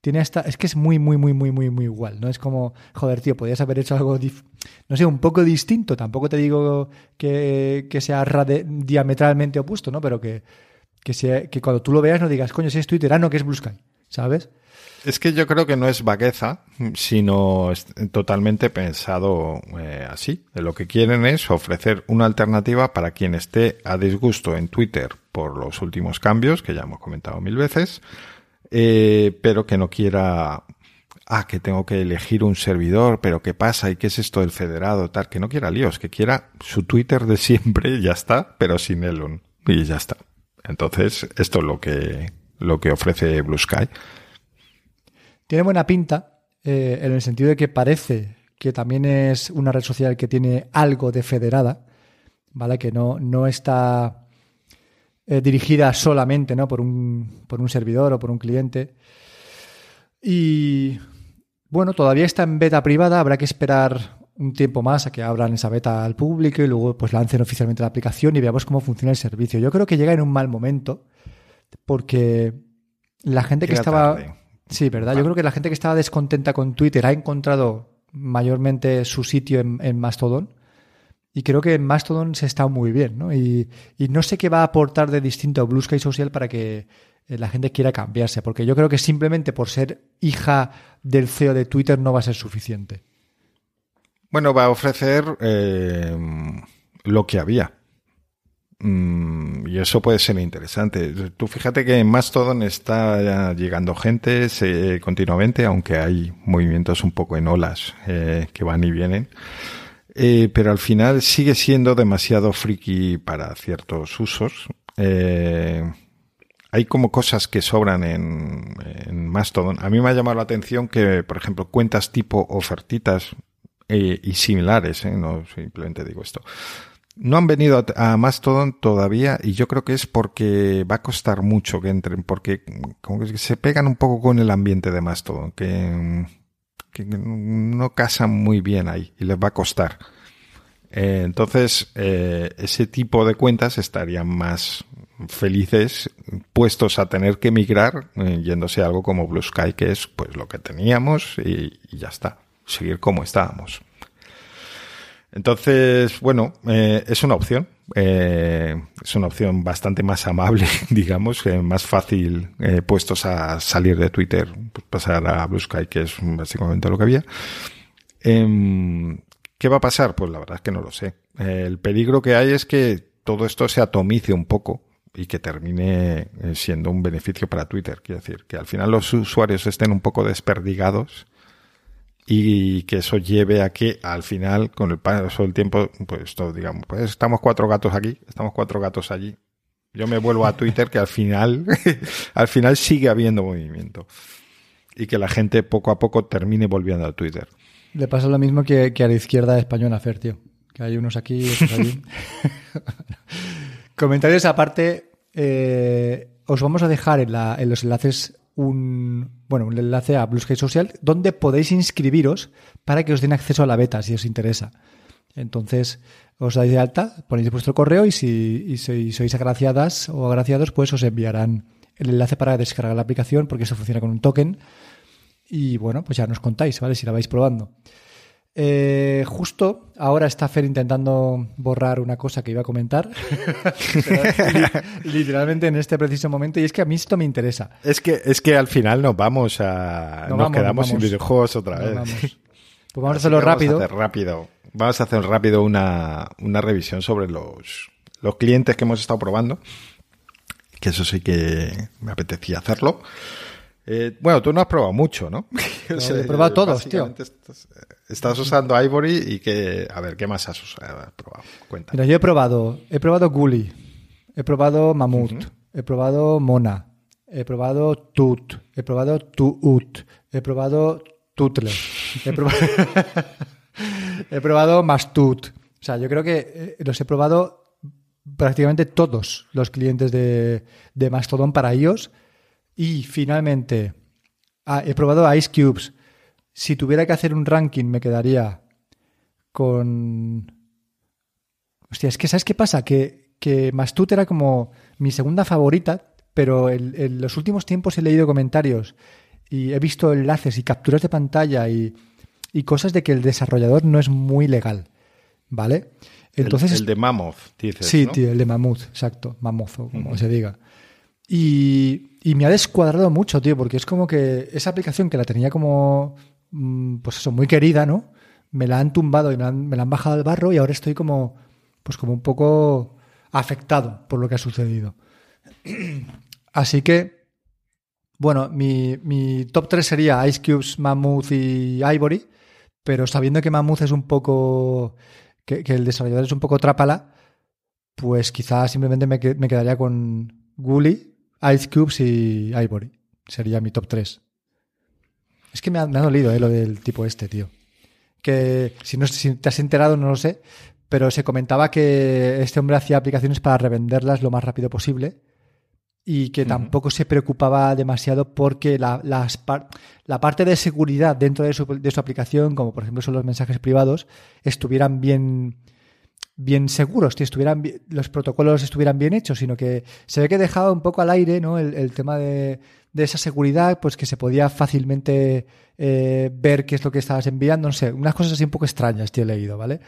Tiene hasta, es que es muy, muy, muy, muy, muy, muy igual. No es como, joder, tío, podrías haber hecho algo, no sé, un poco distinto. Tampoco te digo que, que sea diametralmente opuesto, ¿no? Pero que, que, sea, que cuando tú lo veas no digas, coño, si es Twitter, ah, no, que es Blue ¿sabes? Es que yo creo que no es vagueza, sino totalmente pensado eh, así. Lo que quieren es ofrecer una alternativa para quien esté a disgusto en Twitter por los últimos cambios, que ya hemos comentado mil veces, eh, pero que no quiera, ah, que tengo que elegir un servidor, pero ¿qué pasa? ¿Y qué es esto del federado? Tal, que no quiera líos, que quiera su Twitter de siempre ya está, pero sin Elon. Y ya está. Entonces, esto es lo que, lo que ofrece Blue Sky. Tiene buena pinta, eh, en el sentido de que parece que también es una red social que tiene algo de federada, ¿vale? Que no, no está eh, dirigida solamente ¿no? por, un, por un servidor o por un cliente. Y bueno, todavía está en beta privada, habrá que esperar un tiempo más a que abran esa beta al público y luego pues lancen oficialmente la aplicación y veamos cómo funciona el servicio. Yo creo que llega en un mal momento porque la gente que estaba... tarde. Sí, ¿verdad? Yo creo que la gente que estaba descontenta con Twitter ha encontrado mayormente su sitio en, en Mastodon. Y creo que en Mastodon se está muy bien, ¿no? Y, y, no sé qué va a aportar de distinto a Blue Sky Social para que eh, la gente quiera cambiarse, porque yo creo que simplemente por ser hija del CEO de Twitter no va a ser suficiente. Bueno, va a ofrecer eh, lo que había. Mm, y eso puede ser interesante. Tú fíjate que en Mastodon está llegando gente continuamente, aunque hay movimientos un poco en olas eh, que van y vienen. Eh, pero al final sigue siendo demasiado friki para ciertos usos. Eh, hay como cosas que sobran en, Mastodon. A mí me ha llamado la atención que, por ejemplo, cuentas tipo ofertitas eh, y similares, no simplemente digo esto, no han venido a, Mastodon todavía y yo creo que es porque va a costar mucho que entren, porque como que se pegan un poco con el ambiente de Mastodon, que, no casan muy bien ahí y les va a costar. Eh, entonces, eh, ese tipo de cuentas estarían más felices puestos a tener que migrar eh, yéndose a algo como Blue Sky, que es pues lo que teníamos y, y ya está, seguir como estábamos. Entonces, bueno, es una opción. Eh, es una opción bastante más amable, digamos, eh, más fácil eh, puestos a salir de Twitter, pues pasar a Blue Sky, que es básicamente lo que había. Em, ¿Qué va a pasar? Pues la verdad es que no lo sé. el peligro que hay es que todo esto se atomice un poco y que termine siendo un beneficio para Twitter. Quiero decir, que al final los usuarios estén un poco desperdigados y que eso lleve a que al final, con el paso del tiempo, pues todos digamos, pues estamos cuatro gatos aquí, estamos cuatro gatos allí. Yo me vuelvo a Twitter que al final, al final sigue habiendo movimiento. Y que la gente poco a poco termine volviendo a Twitter. Le pasa lo mismo que, que a la izquierda española, Fer, tío. Que hay unos aquí, otros allí. Comentarios aparte, eh, os vamos a dejar en, la, en los enlaces un, bueno, un enlace a Blue Sky Social donde podéis inscribiros para que os den acceso a la beta si os interesa. Entonces, os dais de alta, ponéis vuestro correo y si, y si sois agraciadas o agraciados, pues os enviarán el enlace para descargar la aplicación porque eso funciona con un token. Y bueno, pues ya nos contáis, ¿vale? Si la vais probando. Eh, justo ahora está Fer intentando borrar una cosa que iba a comentar. literalmente en este preciso momento. Y es que a mí esto me interesa. Es que, es que al final nos vamos a. nos quedamos sin videojuegos otra vez. Pues vamos a hacerlo rápido. Vamos a hacer rápido. Vamos a hacer rápido una, una revisión sobre los, los clientes que hemos estado probando. Que eso sí que me apetecía hacerlo. Eh, bueno, tú no has probado mucho, ¿no? he probado todos, tío. Estás, usando Ivory y que, a ver, ¿qué más has, probado? Cuenta. Mira, yo he probado, he probado Gully, he probado Mamut, he probado Mona, he probado Tut, he probado Tuut, he probado Tutle, he probado, he probado Mastut. O sea, yo creo que eh, los he probado prácticamente todos los clientes de, de Mastodon para iOS y finalmente, ah, he probado Ice Cubes. Si tuviera que hacer un ranking, me quedaría con. Hostia, es que ¿sabes qué pasa? Que, que Mastut era como mi segunda favorita, pero en, los últimos tiempos he leído comentarios y he visto enlaces y capturas de pantalla y, cosas de que el desarrollador no es muy legal. ¿Vale? Entonces, el, de Mammoth, dices. Sí, tío, el de Mammoth, exacto. Mamozo, como se diga. Y, y me ha descuadrado mucho, tío, porque es como que esa aplicación que la tenía como, pues eso, muy querida, ¿no? Me la han tumbado y me la han, bajado al barro y ahora estoy como, pues como un poco afectado por lo que ha sucedido. Así que, bueno, mi, mi top 3 sería Ice Cubes, Mammoth y Ivory, pero sabiendo que Mammoth es un poco, que, el desarrollador es un poco trápala, pues quizás simplemente me, me quedaría con Gully Ice Cubes y Ivory. Sería mi top 3. Es que me ha, dolido eh, lo del tipo este, tío. Que si, no, si te has enterado, no lo sé, pero se comentaba que este hombre hacía aplicaciones para revenderlas lo más rápido posible y que tampoco se preocupaba demasiado porque la, la parte de seguridad dentro de su, de su, aplicación, como por ejemplo son los mensajes privados, estuvieran bien bien seguros, que estuvieran los protocolos estuvieran bien hechos, sino que se ve que dejaba un poco al aire ¿no? el, tema de, esa seguridad, pues que se podía fácilmente eh, ver qué es lo que estabas enviando, no sé, unas cosas así un poco extrañas que he leído, ¿vale?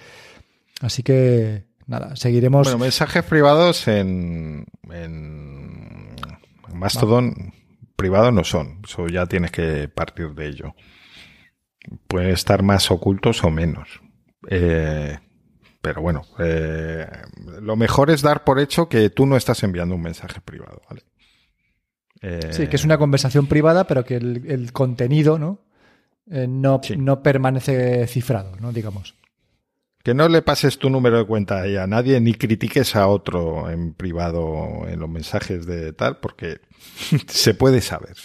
Así que, nada, seguiremos. Bueno, mensajes privados en, en Mastodon privados no son, eso ya tienes que partir de ello. Pueden estar más ocultos o menos. Eh, pero bueno, eh, lo mejor es dar por hecho que tú no estás enviando un mensaje privado, ¿vale? Sí, que es una conversación privada, pero que el, contenido ¿no? Eh, no, no permanece cifrado, ¿no? Digamos. Que no le pases tu número de cuenta a nadie ni critiques a otro en privado en los mensajes de tal, porque se puede saber.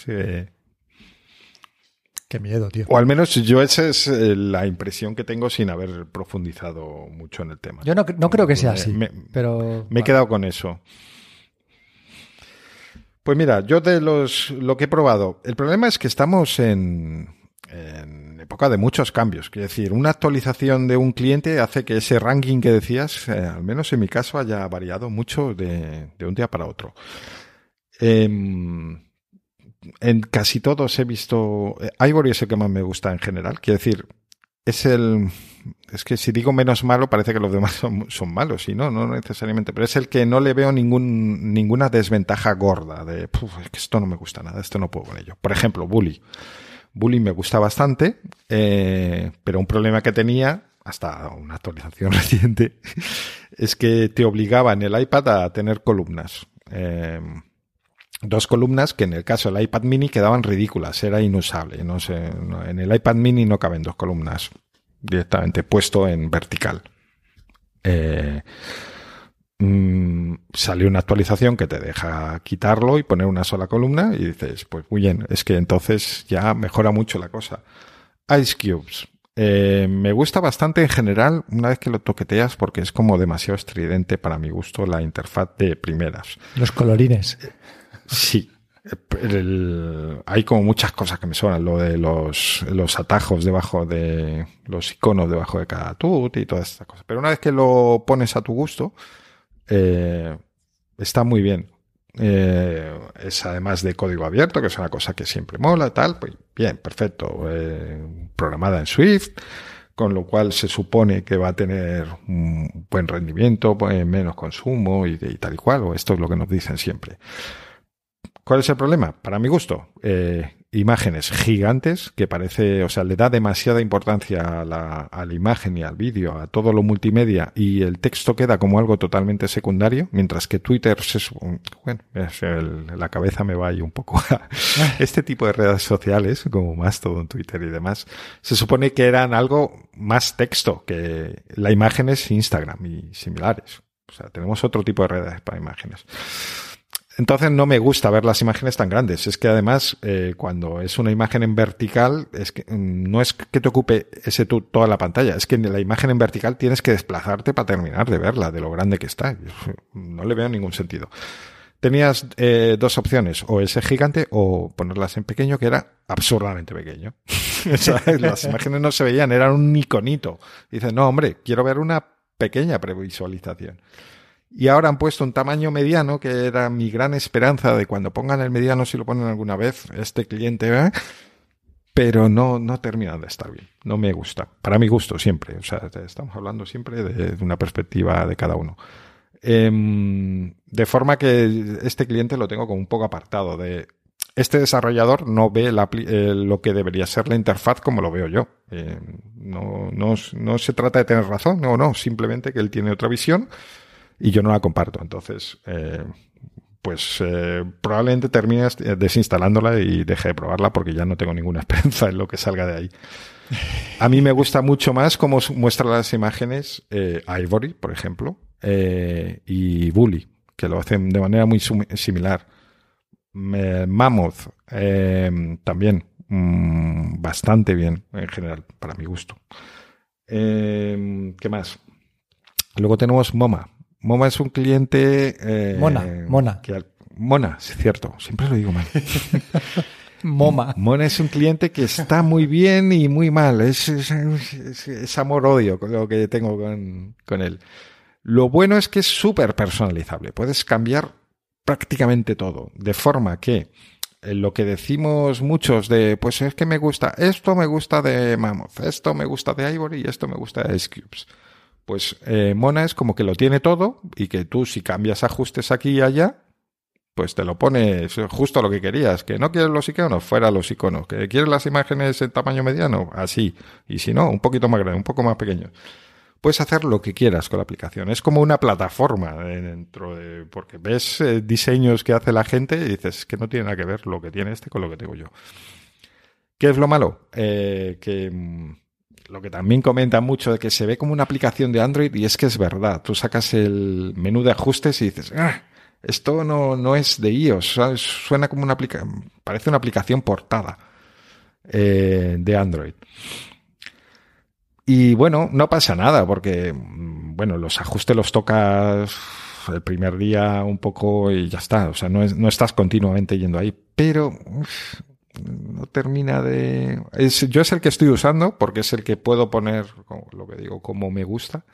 Qué miedo, tío. O al menos yo esa es eh, la impresión que tengo sin haber profundizado mucho en el tema. Yo no, creo que sea así, pero... Me he quedado con eso. Pues mira, yo de los lo que he probado, el problema es que estamos en, época de muchos cambios. Quiero decir, una actualización de un cliente hace que ese ranking que decías, eh, al menos en mi caso, haya variado mucho de, un día para otro. Eh, en casi todos he visto. Eh, Ivory es el que más me gusta en general. Quiero decir, es el. Es que si digo menos malo, parece que los demás son, malos, y no, no necesariamente. Pero es el que no le veo ninguna desventaja gorda de. es que esto no me gusta nada, esto no puedo con ello. Por ejemplo, Bully. Bully me gusta bastante, eh, pero un problema que tenía, hasta una actualización reciente, es que te obligaba en el iPad a tener columnas. Eh, dos columnas que en el caso del iPad mini quedaban ridículas, era inusable. No sé, en el iPad mini no caben dos columnas directamente puesto en vertical. Eh, mm, salió una actualización que te deja quitarlo y poner una sola columna y dices, pues muy bien, es que entonces ya mejora mucho la cosa. Ice Cubes. Eh, me gusta bastante en general una vez que lo toqueteas porque es como demasiado estridente para mi gusto la interfaz de primeras. Los colorines. Sí. Hay como muchas cosas que me suenan, lo de los, los atajos debajo de los iconos debajo de cada tut y todas estas cosas. Pero una vez que lo pones a tu gusto, eh, está muy bien. Eh, es además de código abierto, que es una cosa que siempre mola, tal, pues bien, perfecto. Eh, programada en Swift, con lo cual se supone que va a tener un buen rendimiento, pues, menos consumo y, tal y cual, esto es lo que nos dicen siempre. ¿Cuál es el problema? Para mi gusto, eh, imágenes gigantes que parece, o sea, le da demasiada importancia a la, imagen y al vídeo, a todo lo multimedia y el texto queda como algo totalmente secundario, mientras que Twitter se, bueno, la cabeza me va ahí un poco a este tipo de redes sociales, como más todo en Twitter y demás, se supone que eran algo más texto que la imagen es Instagram y similares. O sea, tenemos otro tipo de redes para imágenes. Entonces no me gusta ver las imágenes tan grandes. Es que además, eh, cuando es una imagen en vertical, es que mm, no es que te ocupe ese toda la pantalla, es que en la imagen en vertical tienes que desplazarte para terminar de verla, de lo grande que está. No le veo ningún sentido. Tenías eh, dos opciones, o ese gigante o ponerlas en pequeño, que era absurdamente pequeño. las imágenes no se veían, eran un iconito. Dices, no, hombre, quiero ver una pequeña previsualización. Y ahora han puesto un tamaño mediano, que era mi gran esperanza de cuando pongan el mediano, si lo ponen alguna vez, este cliente, ¿eh? pero no, no termina de estar bien. No me gusta. Para mi gusto, siempre. O sea, estamos hablando siempre de, una perspectiva de cada uno. Em, de forma que este cliente lo tengo como un poco apartado de este desarrollador no ve eh, lo que debería ser la interfaz como lo veo yo. Eh, no, no, no, se trata de tener razón, no, no, simplemente que él tiene otra visión y yo no la comparto. Entonces, eh, pues eh, probablemente termine desinstalándola y deje de probarla porque ya no tengo ninguna esperanza en lo que salga de ahí. A mí me gusta mucho más cómo muestra las imágenes eh, Ivory, por ejemplo, y Bully, que lo hacen de manera muy similar. Mammoth, también mm, bastante bien en general, para mi gusto. ¿Qué más? Luego tenemos MoMA. MoMA es un cliente... Eh, mona, Mona. Mona, es cierto, siempre lo digo mal. MoMA. Mona es un cliente que está muy bien y muy mal. Es, es, amor-odio lo que tengo con, con, él. Lo bueno es que es súper personalizable. Puedes cambiar prácticamente todo. De forma que eh, lo que decimos muchos de, pues es que me gusta, esto me gusta de Mammoth, esto me gusta de Ivory y esto me gusta de Ice Cubes. Pues eh, Mona es como que lo tiene todo y que tú si cambias ajustes aquí y allá, pues te lo pones justo lo que querías. Que no quieres los iconos, fuera los iconos. Que quieres las imágenes en tamaño mediano, así. Y si no, un poquito más grande, un poco más pequeño. Puedes hacer lo que quieras con la aplicación. Es como una plataforma dentro de, porque ves eh, diseños que hace la gente y dices que no tiene nada que ver lo que tiene este con lo que tengo yo. ¿Qué es lo malo? Eh, que mm, lo que también comenta mucho de que se ve como una aplicación de Android y es que es verdad. Tú sacas el menú de ajustes y dices, ah, esto no, no es de iOS, suena como una aplicación, parece una aplicación portada eh, de Android. Y bueno, no pasa nada porque, bueno, los ajustes los tocas el primer día un poco y ya está. O sea, no, no estás continuamente yendo ahí. Pero no termina de... Es, yo es el que estoy usando porque es el que puedo poner, lo que digo, como me gusta,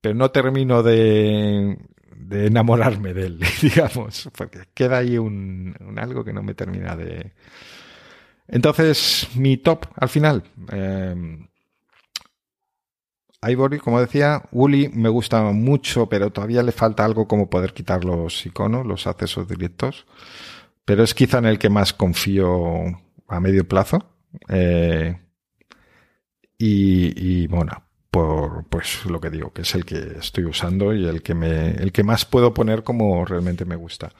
pero no termino de, de enamorarme de él, digamos, porque queda ahí un, algo que no me termina de... Entonces, mi top al final. Eh, Ivory, como decía, Uli me gusta mucho, pero todavía le falta algo como poder quitar los iconos, los accesos directos pero es quizá en el que más confío a medio plazo. Eh, y, y, bueno, por pues lo que digo, que es el que estoy usando y el que me, el que más puedo poner como realmente me gusta.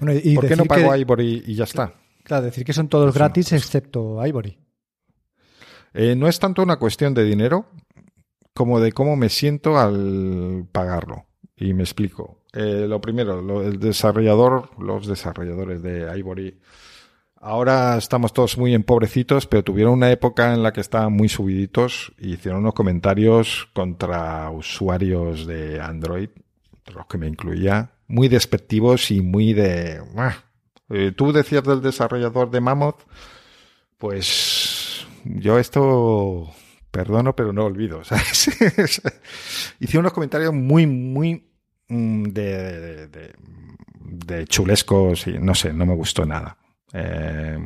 Bueno, y ¿Por qué no pago Ivory y ya está? Claro, decir que son todos gratis excepto Ivory. Eh, no es tanto una cuestión de dinero como de cómo me siento al pagarlo. Y me explico. Eh, lo primero, el desarrollador, los desarrolladores de Ivory, ahora estamos todos muy empobrecitos, pero tuvieron una época en la que estaban muy subiditos y hicieron unos comentarios contra usuarios de Android, los que me incluía, muy despectivos y muy de... Eh, tú decías del desarrollador de Mammoth, pues yo esto perdono, pero no olvido. ¿sabes? Hice unos comentarios muy, muy mm, de, de, chulescos y no sé, no me gustó nada. Eh,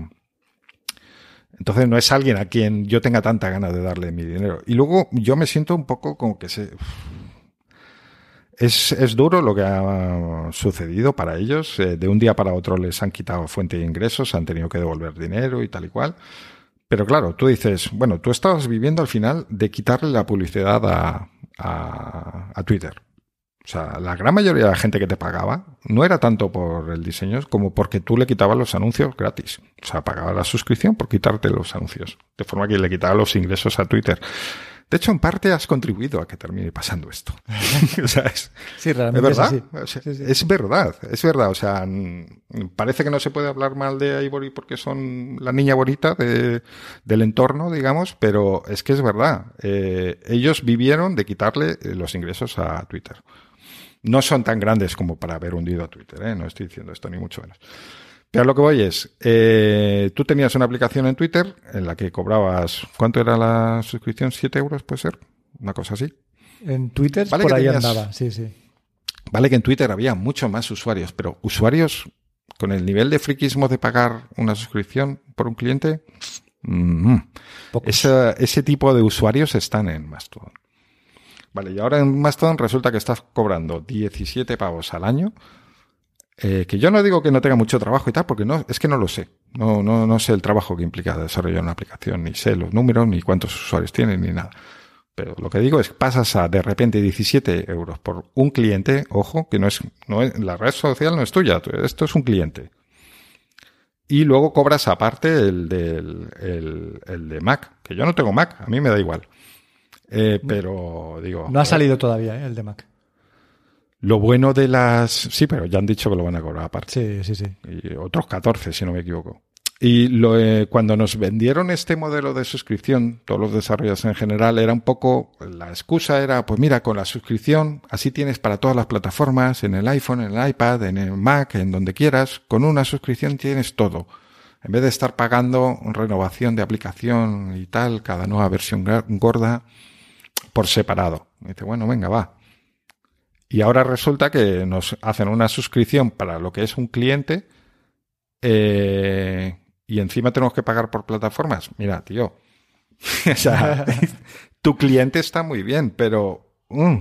entonces no es alguien a quien yo tenga tanta ganas de darle mi dinero. Y luego yo me siento un poco como que se... Es, es duro lo que ha sucedido para ellos. Eh, de un día para otro les han quitado fuente de ingresos, han tenido que devolver dinero y tal y cual. Pero claro, tú dices, bueno, tú estabas viviendo al final de quitarle la publicidad a, a, Twitter. O sea, la gran mayoría de la gente que te pagaba no era tanto por el diseño como porque tú le quitabas los anuncios gratis. O sea, pagaba la suscripción por quitarte los anuncios. De forma que le quitaba los ingresos a Twitter. De hecho, en parte has contribuido a que termine pasando esto. o sea, es, sí, realmente es verdad. Es, o sea, sí, sí. es, verdad, es verdad. O sea, parece que no se puede hablar mal de Ivory porque son la niña bonita de, del entorno, digamos, pero es que es verdad. Eh, ellos vivieron de quitarle los ingresos a Twitter. No son tan grandes como para haber hundido a Twitter, ¿eh? no estoy diciendo esto ni mucho menos. Pero lo que voy es, eh, tú tenías una aplicación en Twitter en la que cobrabas, ¿cuánto era la suscripción? ¿7 euros puede ser? Una cosa así. En Twitter vale por ahí tenías, andaba, sí, sí. Vale que en Twitter había mucho más usuarios, pero usuarios con el nivel de friquismo de pagar una suscripción por un cliente, mm, ese, ese tipo de usuarios están en Mastodon. Vale, y ahora en Mastodon resulta que estás cobrando 17 pavos al año. Eh, que yo no digo que no tenga mucho trabajo y tal, porque no, es que no lo sé. No, no, no sé el trabajo que implica desarrollar una aplicación, ni sé los números, ni cuántos usuarios tienen, ni nada. Pero lo que digo es que pasas a de repente 17 euros por un cliente, ojo, que no es, no es, la red social no es tuya, esto es un cliente. Y luego cobras aparte el, del, el, el de Mac, que yo no tengo Mac, a mí me da igual. Eh, pero digo. No ha salido todavía ¿eh? el de Mac. Lo bueno de las. Sí, pero ya han dicho que lo van a cobrar aparte. Sí, sí, sí. Y otros 14, si no me equivoco. Y lo, eh, cuando nos vendieron este modelo de suscripción, todos los desarrolladores en general, era un poco. La excusa era, pues mira, con la suscripción, así tienes para todas las plataformas, en el iPhone, en el iPad, en el Mac, en donde quieras. Con una suscripción tienes todo. En vez de estar pagando renovación de aplicación y tal, cada nueva versión gorda por separado. Y dice, bueno, venga, va. Y ahora resulta que nos hacen una suscripción para lo que es un cliente eh, y encima tenemos que pagar por plataformas. Mira, tío. o sea, tu cliente está muy bien, pero mm,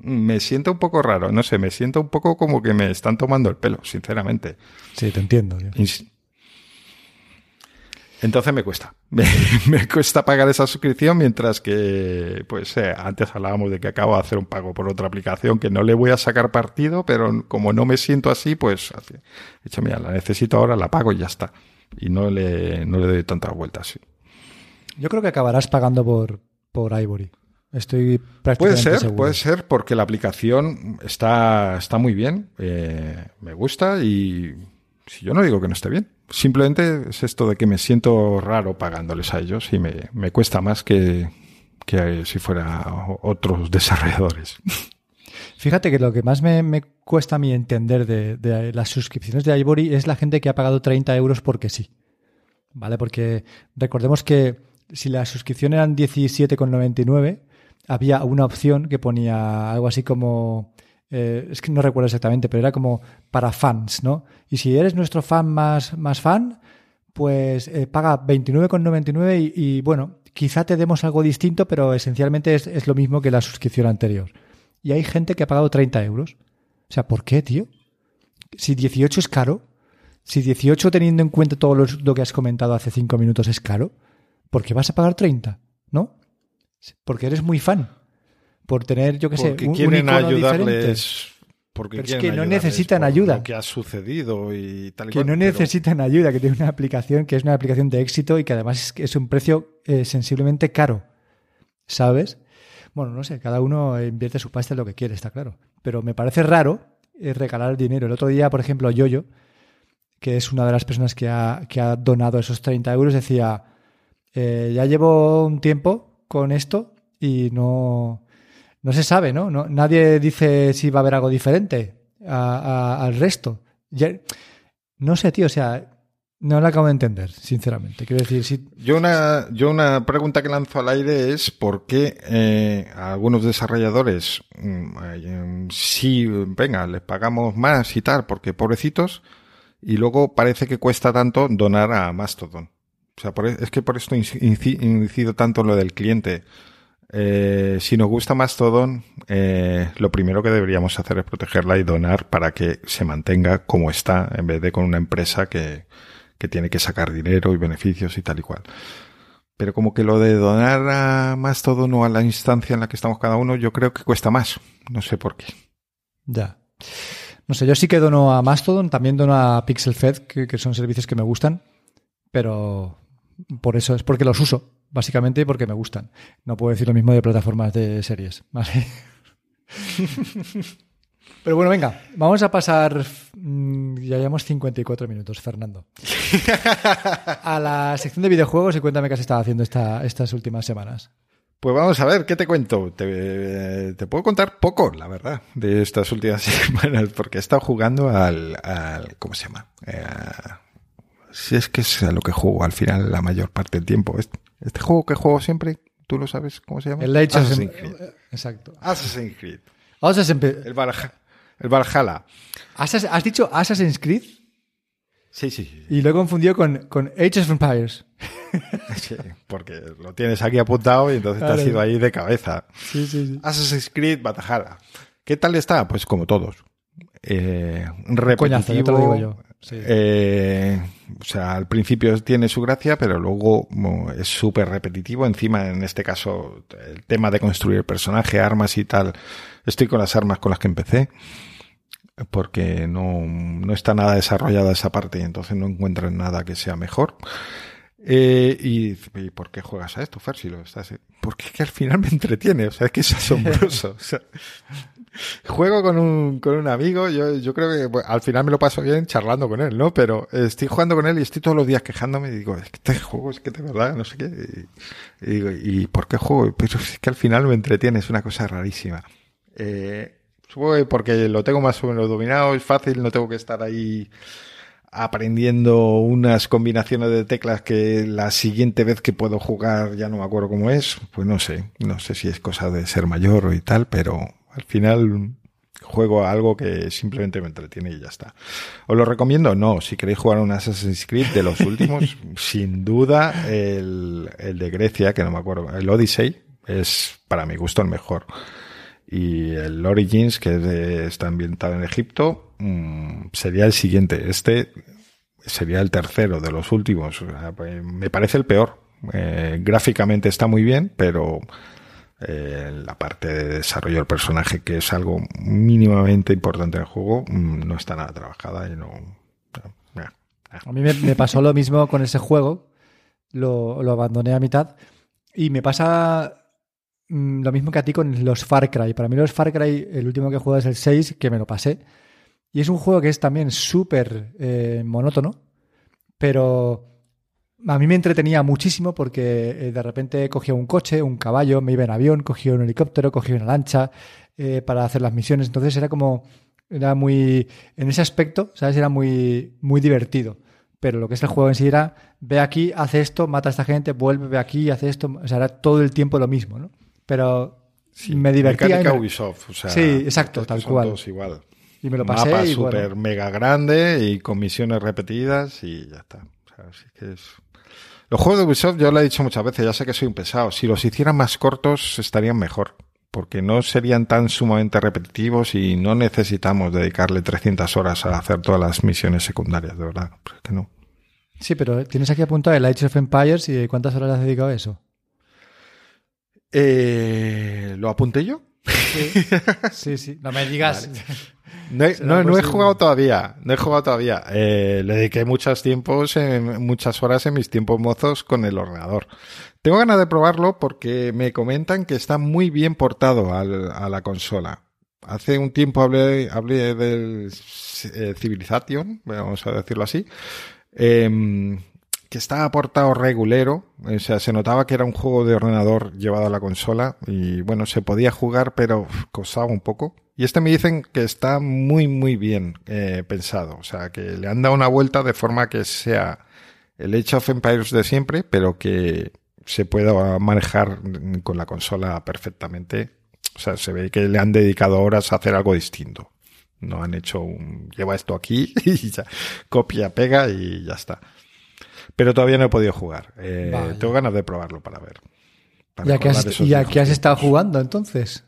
me siento un poco raro. No sé, me siento un poco como que me están tomando el pelo, sinceramente. Sí, te entiendo. Tío. Entonces me cuesta. Me, me, cuesta pagar esa suscripción mientras que, pues, eh, antes hablábamos de que acabo de hacer un pago por otra aplicación que no le voy a sacar partido, pero como no me siento así, pues, así, he dicho, mira, la necesito ahora, la pago y ya está. Y no le, no le doy tantas vueltas. Sí. Yo creo que acabarás pagando por, por Ivory. Estoy prácticamente Puede ser, seguro. puede ser, porque la aplicación está, está muy bien, eh, me gusta y si yo no digo que no esté bien. Simplemente es esto de que me siento raro pagándoles a ellos y me, me cuesta más que, que si fuera otros desarrolladores. Fíjate que lo que más me, me cuesta a mí entender de, de, las suscripciones de Ivory es la gente que ha pagado 30 euros porque sí. ¿Vale? Porque recordemos que si la suscripción eran 17,99, había una opción que ponía algo así como eh, es que no recuerdo exactamente, pero era como para fans, ¿no? Y si eres nuestro fan más, más fan, pues eh, paga 29,99 y, y, bueno, quizá te demos algo distinto, pero esencialmente es, es, lo mismo que la suscripción anterior. Y hay gente que ha pagado 30 euros. O sea, ¿por qué, tío? Si 18 es caro, si 18 teniendo en cuenta todo lo, lo que has comentado hace 5 minutos es caro, ¿por qué vas a pagar 30? ¿No? Porque eres muy fan por tener, yo qué sé, un, quieren un ayudarles. Porque Pero es que no necesitan ayuda. Lo que ha sucedido y tal y Que cual, no pero... necesitan ayuda, que tiene una aplicación que es una aplicación de éxito y que además es, es un precio eh, sensiblemente caro. ¿Sabes? Bueno, no sé, cada uno invierte su pasta en lo que quiere, está claro. Pero me parece raro eh, regalar el dinero. El otro día, por ejemplo, Yoyo, que es una de las personas que ha, que ha donado esos 30 euros, decía, eh, ya llevo un tiempo con esto y no, no se sabe, ¿no? ¿no? Nadie dice si va a haber algo diferente al resto. No sé, tío, o sea, no lo acabo de entender, sinceramente. Quiero decir, si... Yo una, yo una pregunta que lanzo al aire es por qué eh, algunos desarrolladores mm, eh, sí, venga, les pagamos más y tal, porque pobrecitos, y luego parece que cuesta tanto donar a Mastodon. O sea, por, e, es que por esto incido tanto en lo del cliente. Eh, si nos gusta Mastodon, eh, lo primero que deberíamos hacer es protegerla y donar para que se mantenga como está, en vez de con una empresa que, que tiene que sacar dinero y beneficios y tal y cual. Pero como que lo de donar a Mastodon o a la instancia en la que estamos cada uno, yo creo que cuesta más. No sé por qué. Ya. No sé, yo sí que dono a Mastodon, también dono a PixelFed, que, que son servicios que me gustan, pero por eso es porque los uso, básicamente porque me gustan. No puedo decir lo mismo de plataformas de series, ¿vale? Pero bueno, venga, vamos a pasar. Mm, ya llevamos 54 minutos, Fernando. A la sección de videojuegos y cuéntame qué has estado haciendo esta, estas últimas semanas. Pues vamos a ver, ¿qué te cuento? Te, puedo contar poco, la verdad, de estas últimas semanas, porque he estado jugando al. ¿Cómo se llama? Eh, si es que es a lo que juego al final la mayor parte del tiempo. Este, este juego que juego siempre, ¿tú lo sabes cómo se llama? El Assassin's Creed. Exacto. Assassin's Creed. Assassin's El Valhalla. El Valhalla. ¿Has, dicho Assassin's Creed? Sí, sí, Y lo he confundido con, con Age of Empires. Sí, porque lo tienes aquí apuntado y entonces te has ido ahí de cabeza. Sí, sí, sí. Assassin's Creed Valhalla. ¿Qué tal está? Pues como todos. Eh, repetitivo. Coñazo, te lo digo yo. Eh, o sea, al principio tiene su gracia, pero luego es súper repetitivo. Encima, en este caso, el tema de construir el personaje, armas y tal. Estoy con las armas con las que empecé porque no, no está nada desarrollada esa parte y entonces no encuentran nada que sea mejor. Eh, y, por qué juegas a esto, Fer? Si lo estás, porque es que al final me entretiene, o sea, es que es asombroso. O sea, juego con un, con un amigo, yo, yo creo que al final me lo paso bien charlando con él, ¿no? Pero estoy jugando con él y estoy todos los días quejándome y digo, es que este juego es que de verdad, no sé qué. Y, digo, ¿y por qué juego? Pero es que al final me entretiene, es una cosa rarísima. Eh, supongo que porque lo tengo más o menos dominado, es fácil, no tengo que estar ahí aprendiendo unas combinaciones de teclas que la siguiente vez que puedo jugar ya no me acuerdo cómo es, pues no sé, no sé si es cosa de ser mayor y tal, pero al final juego a algo que simplemente me entretiene y ya está. ¿Os lo recomiendo? No, si queréis jugar un Assassin's Creed de los últimos, sin duda el, el de Grecia, que no me acuerdo, el Odyssey, es para mi gusto el mejor. Y el Origins, que está ambientado en Egipto, mm, sería el siguiente. Este sería el tercero de los últimos. Me parece el peor. Eh, gráficamente está muy bien, pero eh, la parte de desarrollo del personaje, que es algo mínimamente importante en el juego, mm, no está nada trabajada y no. A mí me, pasó lo mismo con ese juego. Lo, lo abandoné a mitad. Y me pasa Mm, lo mismo que a ti con los Far Cry. Para mí los Far Cry, el último que he es el 6, que me lo pasé. Y es un juego que es también súper eh, monótono, pero a mí me entretenía muchísimo porque eh, de repente cogía un coche, un caballo, me iba en avión, cogía un helicóptero, cogía una lancha eh, para hacer las misiones. Entonces era como, era muy, en ese aspecto, ¿sabes? Era muy, muy divertido. Pero lo que es el juego en sí era, ve aquí, hace esto, mata a esta gente, vuelve, ve aquí, hace esto. O sea, era todo el tiempo lo mismo, ¿no? pero me divertía. Mecánica Ubisoft, o sea, sí, exacto, tal cual. igual. Y me lo pasé. Mapa súper mega grande y con misiones repetidas y ya está. O sea, así que es... Los juegos de Ubisoft, yo lo he dicho muchas veces, ya sé que soy un pesado. Si los hicieran más cortos, estarían mejor. Porque no serían tan sumamente repetitivos y no necesitamos dedicarle 300 horas a hacer todas las misiones secundarias, de verdad. Pues que no. Sí, pero tienes aquí apuntado el Age of Empires y ¿cuántas horas has dedicado a eso? Eh, ¿Lo apunté yo? Sí, sí, No me digas. No, he, jugado todavía, no he jugado todavía. Eh, le dediqué muchos tiempos, en, muchas horas en mis tiempos mozos con el ordenador. Tengo ganas de probarlo porque me comentan que está muy bien portado a la consola. Hace un tiempo hablé, hablé del eh, Civilization, vamos a decirlo así, em, estaba portado regulero, o sea, se notaba que era un juego de ordenador llevado a la consola y bueno, se podía jugar, pero costaba un poco. Y este me dicen que está muy, muy bien eh, pensado, o sea, que le han dado una vuelta de forma que sea el Age of Empires de siempre, pero que se pueda manejar con la consola perfectamente. O sea, se ve que le han dedicado horas a hacer algo distinto. No han hecho un lleva esto aquí y ya copia, pega y ya está. Pero todavía no he podido jugar. Eh, tengo ganas de probarlo para ver. ¿Y a qué has estado jugando entonces?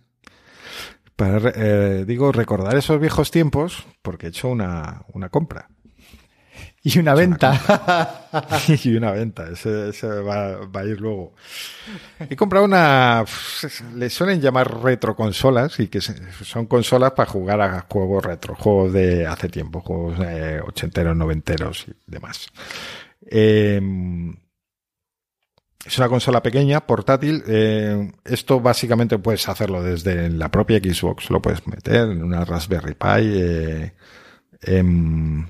Para, eh, digo, recordar esos viejos tiempos porque he hecho una, una compra. Y una venta. y una venta, ese, va, a ir luego. He comprado una, le suelen llamar retro consolas y que son consolas para jugar a juegos retro, juegos de hace tiempo, juegos ochenteros, noventeros y demás. Em, es una consola pequeña, portátil. Eh, esto básicamente puedes hacerlo desde la propia Xbox, lo puedes meter en una Raspberry Pi. Eh, em,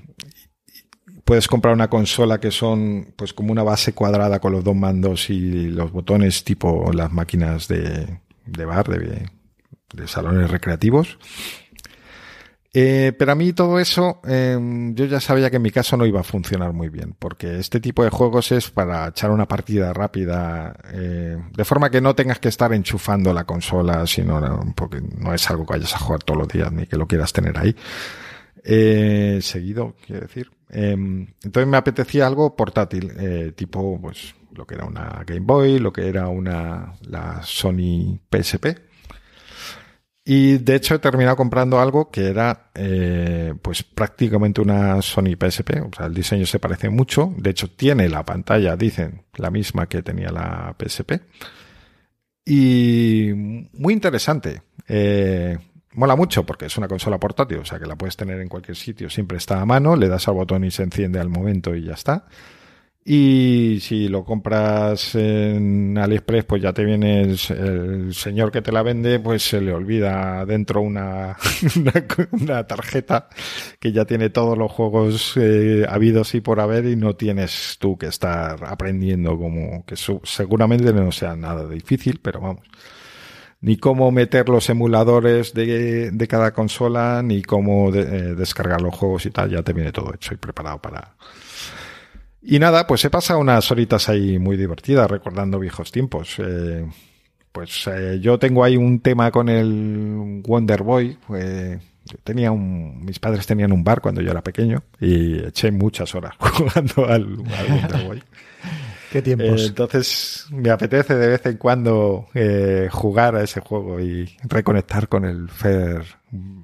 puedes comprar una consola que son pues como una base cuadrada con los dos mandos y los botones tipo las máquinas de, bar, de, salones recreativos. Eh, pero a mí todo eso, em, yo ya sabía que en mi caso no iba a funcionar muy bien, porque este tipo de juegos es para echar una partida rápida, eh, de forma que no tengas que estar enchufando la consola, sino porque no es algo que vayas a jugar todos los días ni que lo quieras tener ahí. Eh, seguido, quiero decir. Em, entonces me apetecía algo portátil, eh, tipo, pues, lo que era una Game Boy, lo que era una, la Sony PSP. Y de hecho he terminado comprando algo que era, eh, pues, prácticamente una Sony PSP. O sea, el diseño se parece mucho. De hecho, tiene la pantalla, dicen, la misma que tenía la PSP. Y muy interesante. Eh, mola mucho porque es una consola portátil, o sea que la puedes tener en cualquier sitio, siempre está a mano, le das al botón y se enciende al momento y ya está. Y si lo compras en AliExpress, pues ya te viene el, señor que te la vende, pues se le olvida dentro una, una, tarjeta que ya tiene todos los juegos eh, habidos y por haber y no tienes tú que estar aprendiendo como que seguramente no sea nada difícil, pero vamos ni cómo meter los emuladores de, de cada consola, ni cómo eh, descargar los juegos y tal. Ya te viene todo hecho y preparado para... Y nada, pues he pasado unas horitas ahí muy divertidas recordando viejos tiempos. Eh, pues eh, yo tengo ahí un tema con el Wonder Boy. tenía un, mis padres tenían un bar cuando yo era pequeño y eché muchas horas jugando al, al Wonder Boy. ¿Qué tiempos? Eh, entonces me apetece de vez en cuando eh, jugar a ese juego y reconectar con el Fer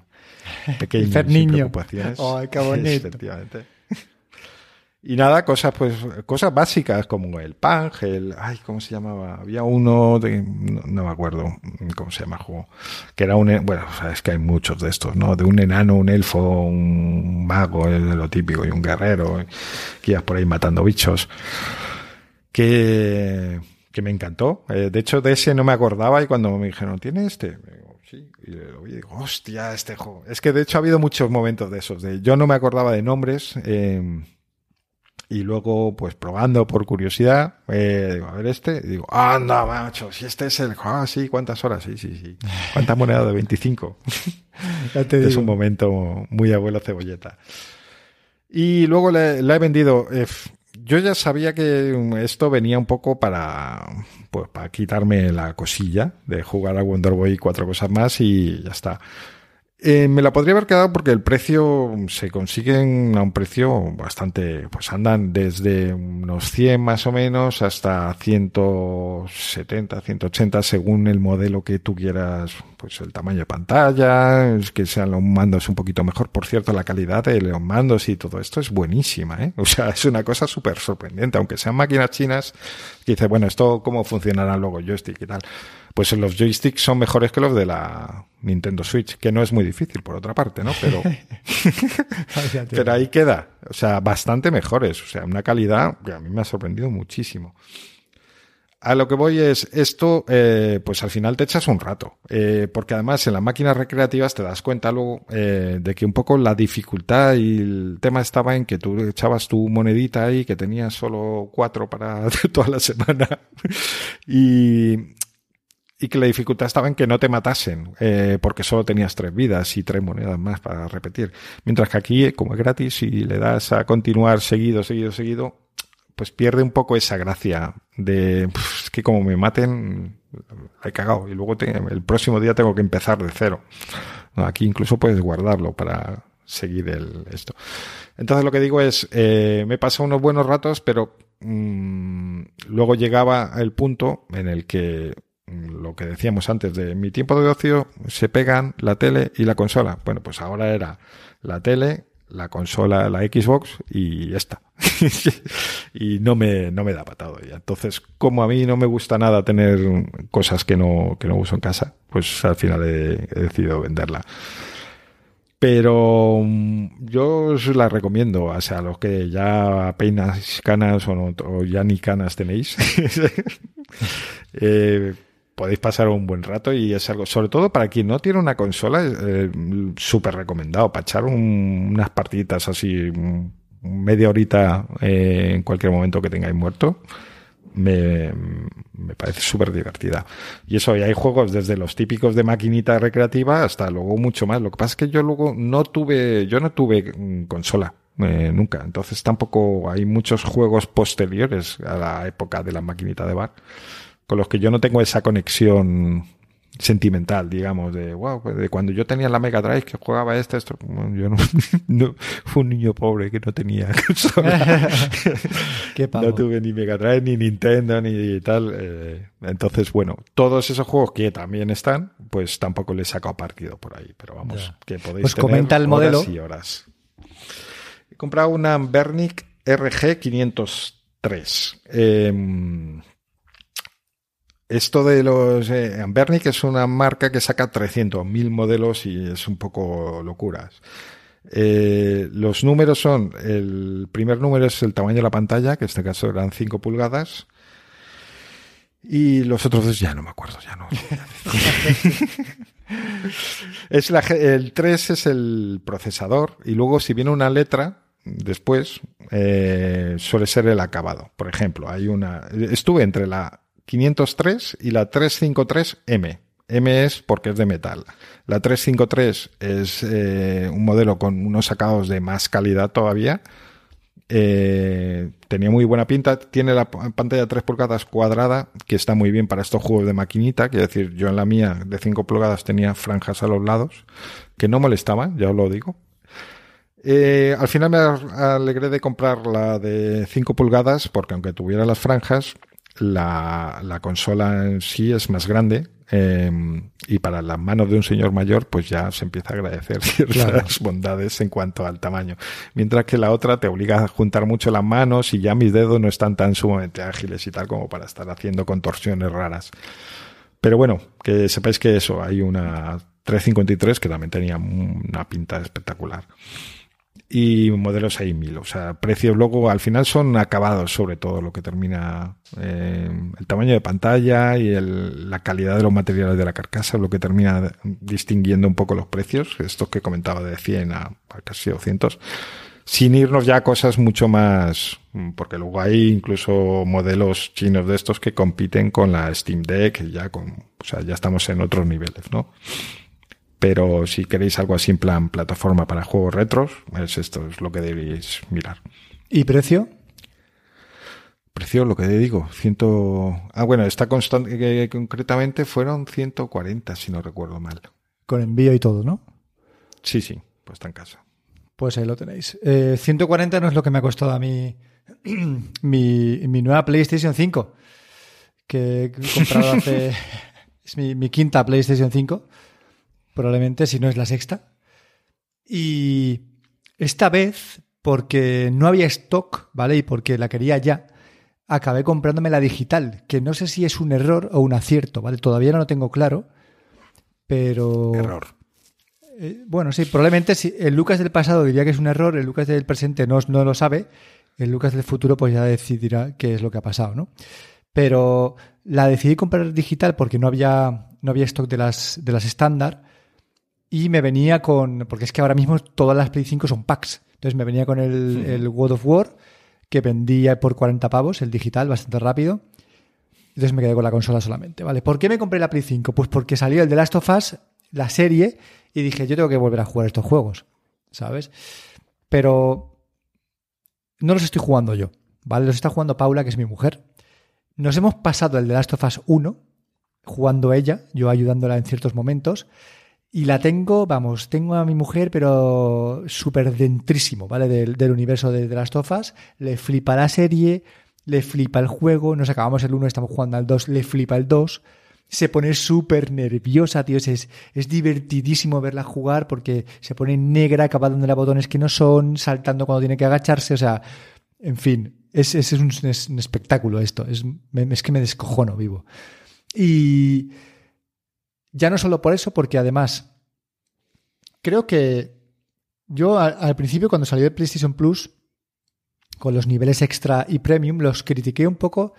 pequeño. Fer niño. Ay, qué bonito. Y nada, cosas pues cosas básicas como el Pang, el ay, ¿cómo se llamaba? Había uno de no, me acuerdo cómo se llama el juego, que era un bueno, es que hay muchos de estos, ¿no? De un enano, un elfo, un mago, es lo típico y un guerrero que ibas por ahí matando bichos que, que me encantó. Eh, de hecho, de ese no me acordaba y cuando me dijeron, ¿tiene este? sí. Y digo, hostia, este juego. Es que de hecho ha habido muchos momentos de esos. De, yo no me acordaba de nombres. Eh, y luego, pues probando por curiosidad, eh, digo, a ver este, y digo, anda, macho, si este es el, ah, sí, ¿cuántas horas? Sí, sí, sí. ¿Cuánta moneda de 25? es un momento muy abuelo cebolleta. Y luego le, he vendido, eh, yo ya sabía que esto venía un poco para, pues, para quitarme la cosilla de jugar a Wonder Boy y cuatro cosas más y ya está. Eh, me la podría haber quedado porque el precio se consiguen a un precio bastante, pues andan desde unos 100 más o menos hasta 170, 180 según el modelo que tú quieras, pues el tamaño de pantalla, que sean los mandos un poquito mejor. Por cierto, la calidad de los mandos y todo esto es buenísima, ¿eh? O sea, es una cosa súper sorprendente, aunque sean máquinas chinas, que bueno, esto cómo funcionará luego joystick y tal pues los joysticks son mejores que los de la Nintendo Switch, que no es muy difícil por otra parte, ¿no? Pero, pero ahí queda, o sea, bastante mejores, o sea, una calidad que a mí me ha sorprendido muchísimo. a lo que voy es esto, eh, pues al final te echas un rato, eh, porque además en las máquinas recreativas te das cuenta luego eh, de que un poco la dificultad y el tema estaba en que tú echabas tu monedita ahí, que tenías solo cuatro para toda la semana y, y que la dificultad estaba en que no te matasen, eh, porque solo tenías tres vidas y tres monedas más para repetir. Mientras que aquí, como es gratis, y le das a continuar seguido, seguido, seguido, pues pierde un poco esa gracia de es que como me maten, he cagado. Y luego el próximo día tengo que empezar de cero. Aquí incluso puedes guardarlo para seguir el, esto. Entonces lo que digo es, eh, me pasado unos buenos ratos, pero mmm, luego llegaba el punto en el que mm, lo que decíamos antes de mi tiempo de ocio se pegan la tele y la consola. Bueno, pues ahora era la tele, la consola, la Xbox y esta. y no me, no me da patado ya. Entonces, como a mí no me gusta nada tener cosas que no, que no uso en casa, pues al final he, decidido venderla. Pero mm, yo os la recomiendo, o sea, los que ya peinas canas o, no, ya ni canas tenéis, eh, podéis pasar un buen rato y es algo, sobre todo para quien no tiene una consola, eh, súper recomendado, para echar un, unas partiditas así, media horita eh, en cualquier momento que tengáis muerto. Me, me, parece súper divertida. Y eso, y hay juegos desde los típicos de maquinita recreativa hasta luego mucho más. Lo que pasa es que yo luego no tuve, yo no tuve consola. Eh, nunca. Entonces tampoco hay muchos juegos posteriores a la época de la maquinita de bar con los que yo no tengo esa conexión sentimental, digamos, de wow, pues de cuando yo tenía la Mega Drive que jugaba este, esto, yo no, no fue un niño pobre que no tenía Qué no tuve ni Mega Drive ni Nintendo ni tal, eh, entonces bueno, todos esos juegos que también están, pues tampoco les he sacado partido por ahí, pero vamos, que podéis pues tener comenta el modelo. horas y horas. He comprado una Bernic RG 503. Eh, esto de los eh, Ambernic es una marca que saca 300.000 modelos y es un poco locuras. Eh, los números son, el primer número es el tamaño de la pantalla, que en este caso eran 5 pulgadas. Y los otros dos ya no me acuerdo, ya no. es la, el 3 es el procesador y luego si viene una letra después eh, suele ser el acabado. Por ejemplo, hay una... Estuve entre la 503 y la 353M. M es porque es de metal. La 353 es eh, un modelo con unos sacados de más calidad todavía. Eh, tenía muy buena pinta. Tiene la pantalla 3 pulgadas cuadrada, que está muy bien para estos juegos de maquinita. Quiero decir, yo en la mía de 5 pulgadas tenía franjas a los lados, que no molestaban, ya os lo digo. Eh, al final me alegré de comprar la de 5 pulgadas, porque aunque tuviera las franjas, la, la consola en sí es más grande eh, y para las manos de un señor mayor pues ya se empieza a agradecer ciertas claro. bondades en cuanto al tamaño. Mientras que la otra te obliga a juntar mucho las manos y ya mis dedos no están tan sumamente ágiles y tal como para estar haciendo contorsiones raras. Pero bueno, que sepáis que eso, hay una 353 que también tenía una pinta espectacular y modelos 6000. O sea, precios luego al final son acabados sobre todo lo que termina eh, el tamaño de pantalla y el, la calidad de los materiales de la carcasa, lo que termina distinguiendo un poco los precios, estos que comentaba de 100 a, casi 200 sin irnos ya a cosas mucho más, porque luego hay incluso modelos chinos de estos que compiten con la Steam Deck, ya con, o sea, ya estamos en otros niveles, ¿no? Pero si queréis algo así en plan plataforma para juegos retros, es esto es lo que debéis mirar. ¿Y precio? Precio, lo que digo, ciento... Ah, bueno, está constante, que concretamente fueron 140, si no recuerdo mal. Con envío y todo, ¿no? Sí, sí, pues está en casa. Pues ahí lo tenéis. Eh, 140 no es lo que me ha costado a mí mi, mi nueva PlayStation 5, que he comprado hace... es mi, mi quinta PlayStation 5 probablemente, si no es la sexta. Y esta vez, porque no había stock, ¿vale? Y porque la quería ya, acabé comprándome la digital, que no sé si es un error o un acierto, ¿vale? Todavía no lo tengo claro, pero... Error. Eh, bueno, sí, probablemente si el Lucas del pasado diría que es un error, el Lucas del presente no, no lo sabe, el Lucas del futuro pues ya decidirá qué es lo que ha pasado, ¿no? pero la decidí comprar digital porque no había, no había stock de las, de las estándar y me venía con, porque es que ahora mismo todas las Play 5 son packs, entonces me venía con el, el God of War que vendía por 40 pavos, el digital, bastante rápido. Entonces me quedé con la consola solamente, ¿vale? ¿Por qué me compré la Play 5? Pues porque salió el The Last of Us, la serie, y dije, yo tengo que volver a jugar estos juegos, ¿sabes? Pero no los estoy jugando yo, ¿vale? Los está jugando Paula, que es mi mujer. Nos hemos pasado el The Last of Us 1, jugando ella, yo ayudándola en ciertos momentos, y la tengo, vamos, tengo a mi mujer, pero súper dentrísimo, ¿vale? Del, del universo de of Us. Le flipa la serie, le flipa el juego, nos acabamos el 1, estamos jugando al 2, le flipa el 2, se pone súper nerviosa, tío, es, es divertidísimo verla jugar porque se pone negra, acaba dándole a botones que no son, saltando cuando tiene que agacharse, o sea, en fin, es, es un, espectáculo esto, es, es que me descojono vivo. Y ya no solo por eso, porque además creo que yo al, principio cuando salió el PlayStation Plus con los niveles extra y premium, los critiqué un poco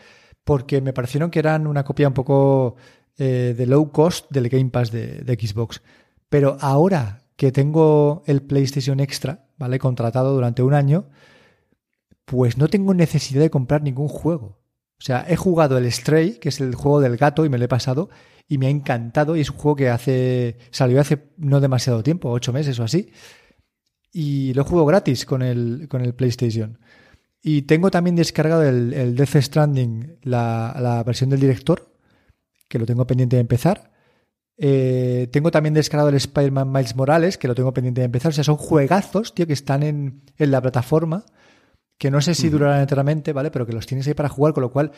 porque me parecieron que eran una copia un poco eh, de low cost del Game Pass de, de, Xbox. Pero ahora que tengo el PlayStation Extra, ¿vale? Contratado durante un año, pues no tengo necesidad de comprar ningún juego. O sea, he jugado el Stray, que es el juego del gato, y me lo he pasado, y me ha encantado, y es un juego que hace, salió hace no demasiado tiempo, ocho meses o así, y lo juego gratis con el, con el PlayStation. Y tengo también descargado el, el Death Stranding, la, la, versión del director, que lo tengo pendiente de empezar. Eh, tengo también descargado el Spider-Man Miles Morales, que lo tengo pendiente de empezar. O sea, son juegazos, tío, que están en, en la plataforma, que no sé si durarán eternamente, ¿vale? Pero que los tienes ahí para jugar, con lo cual...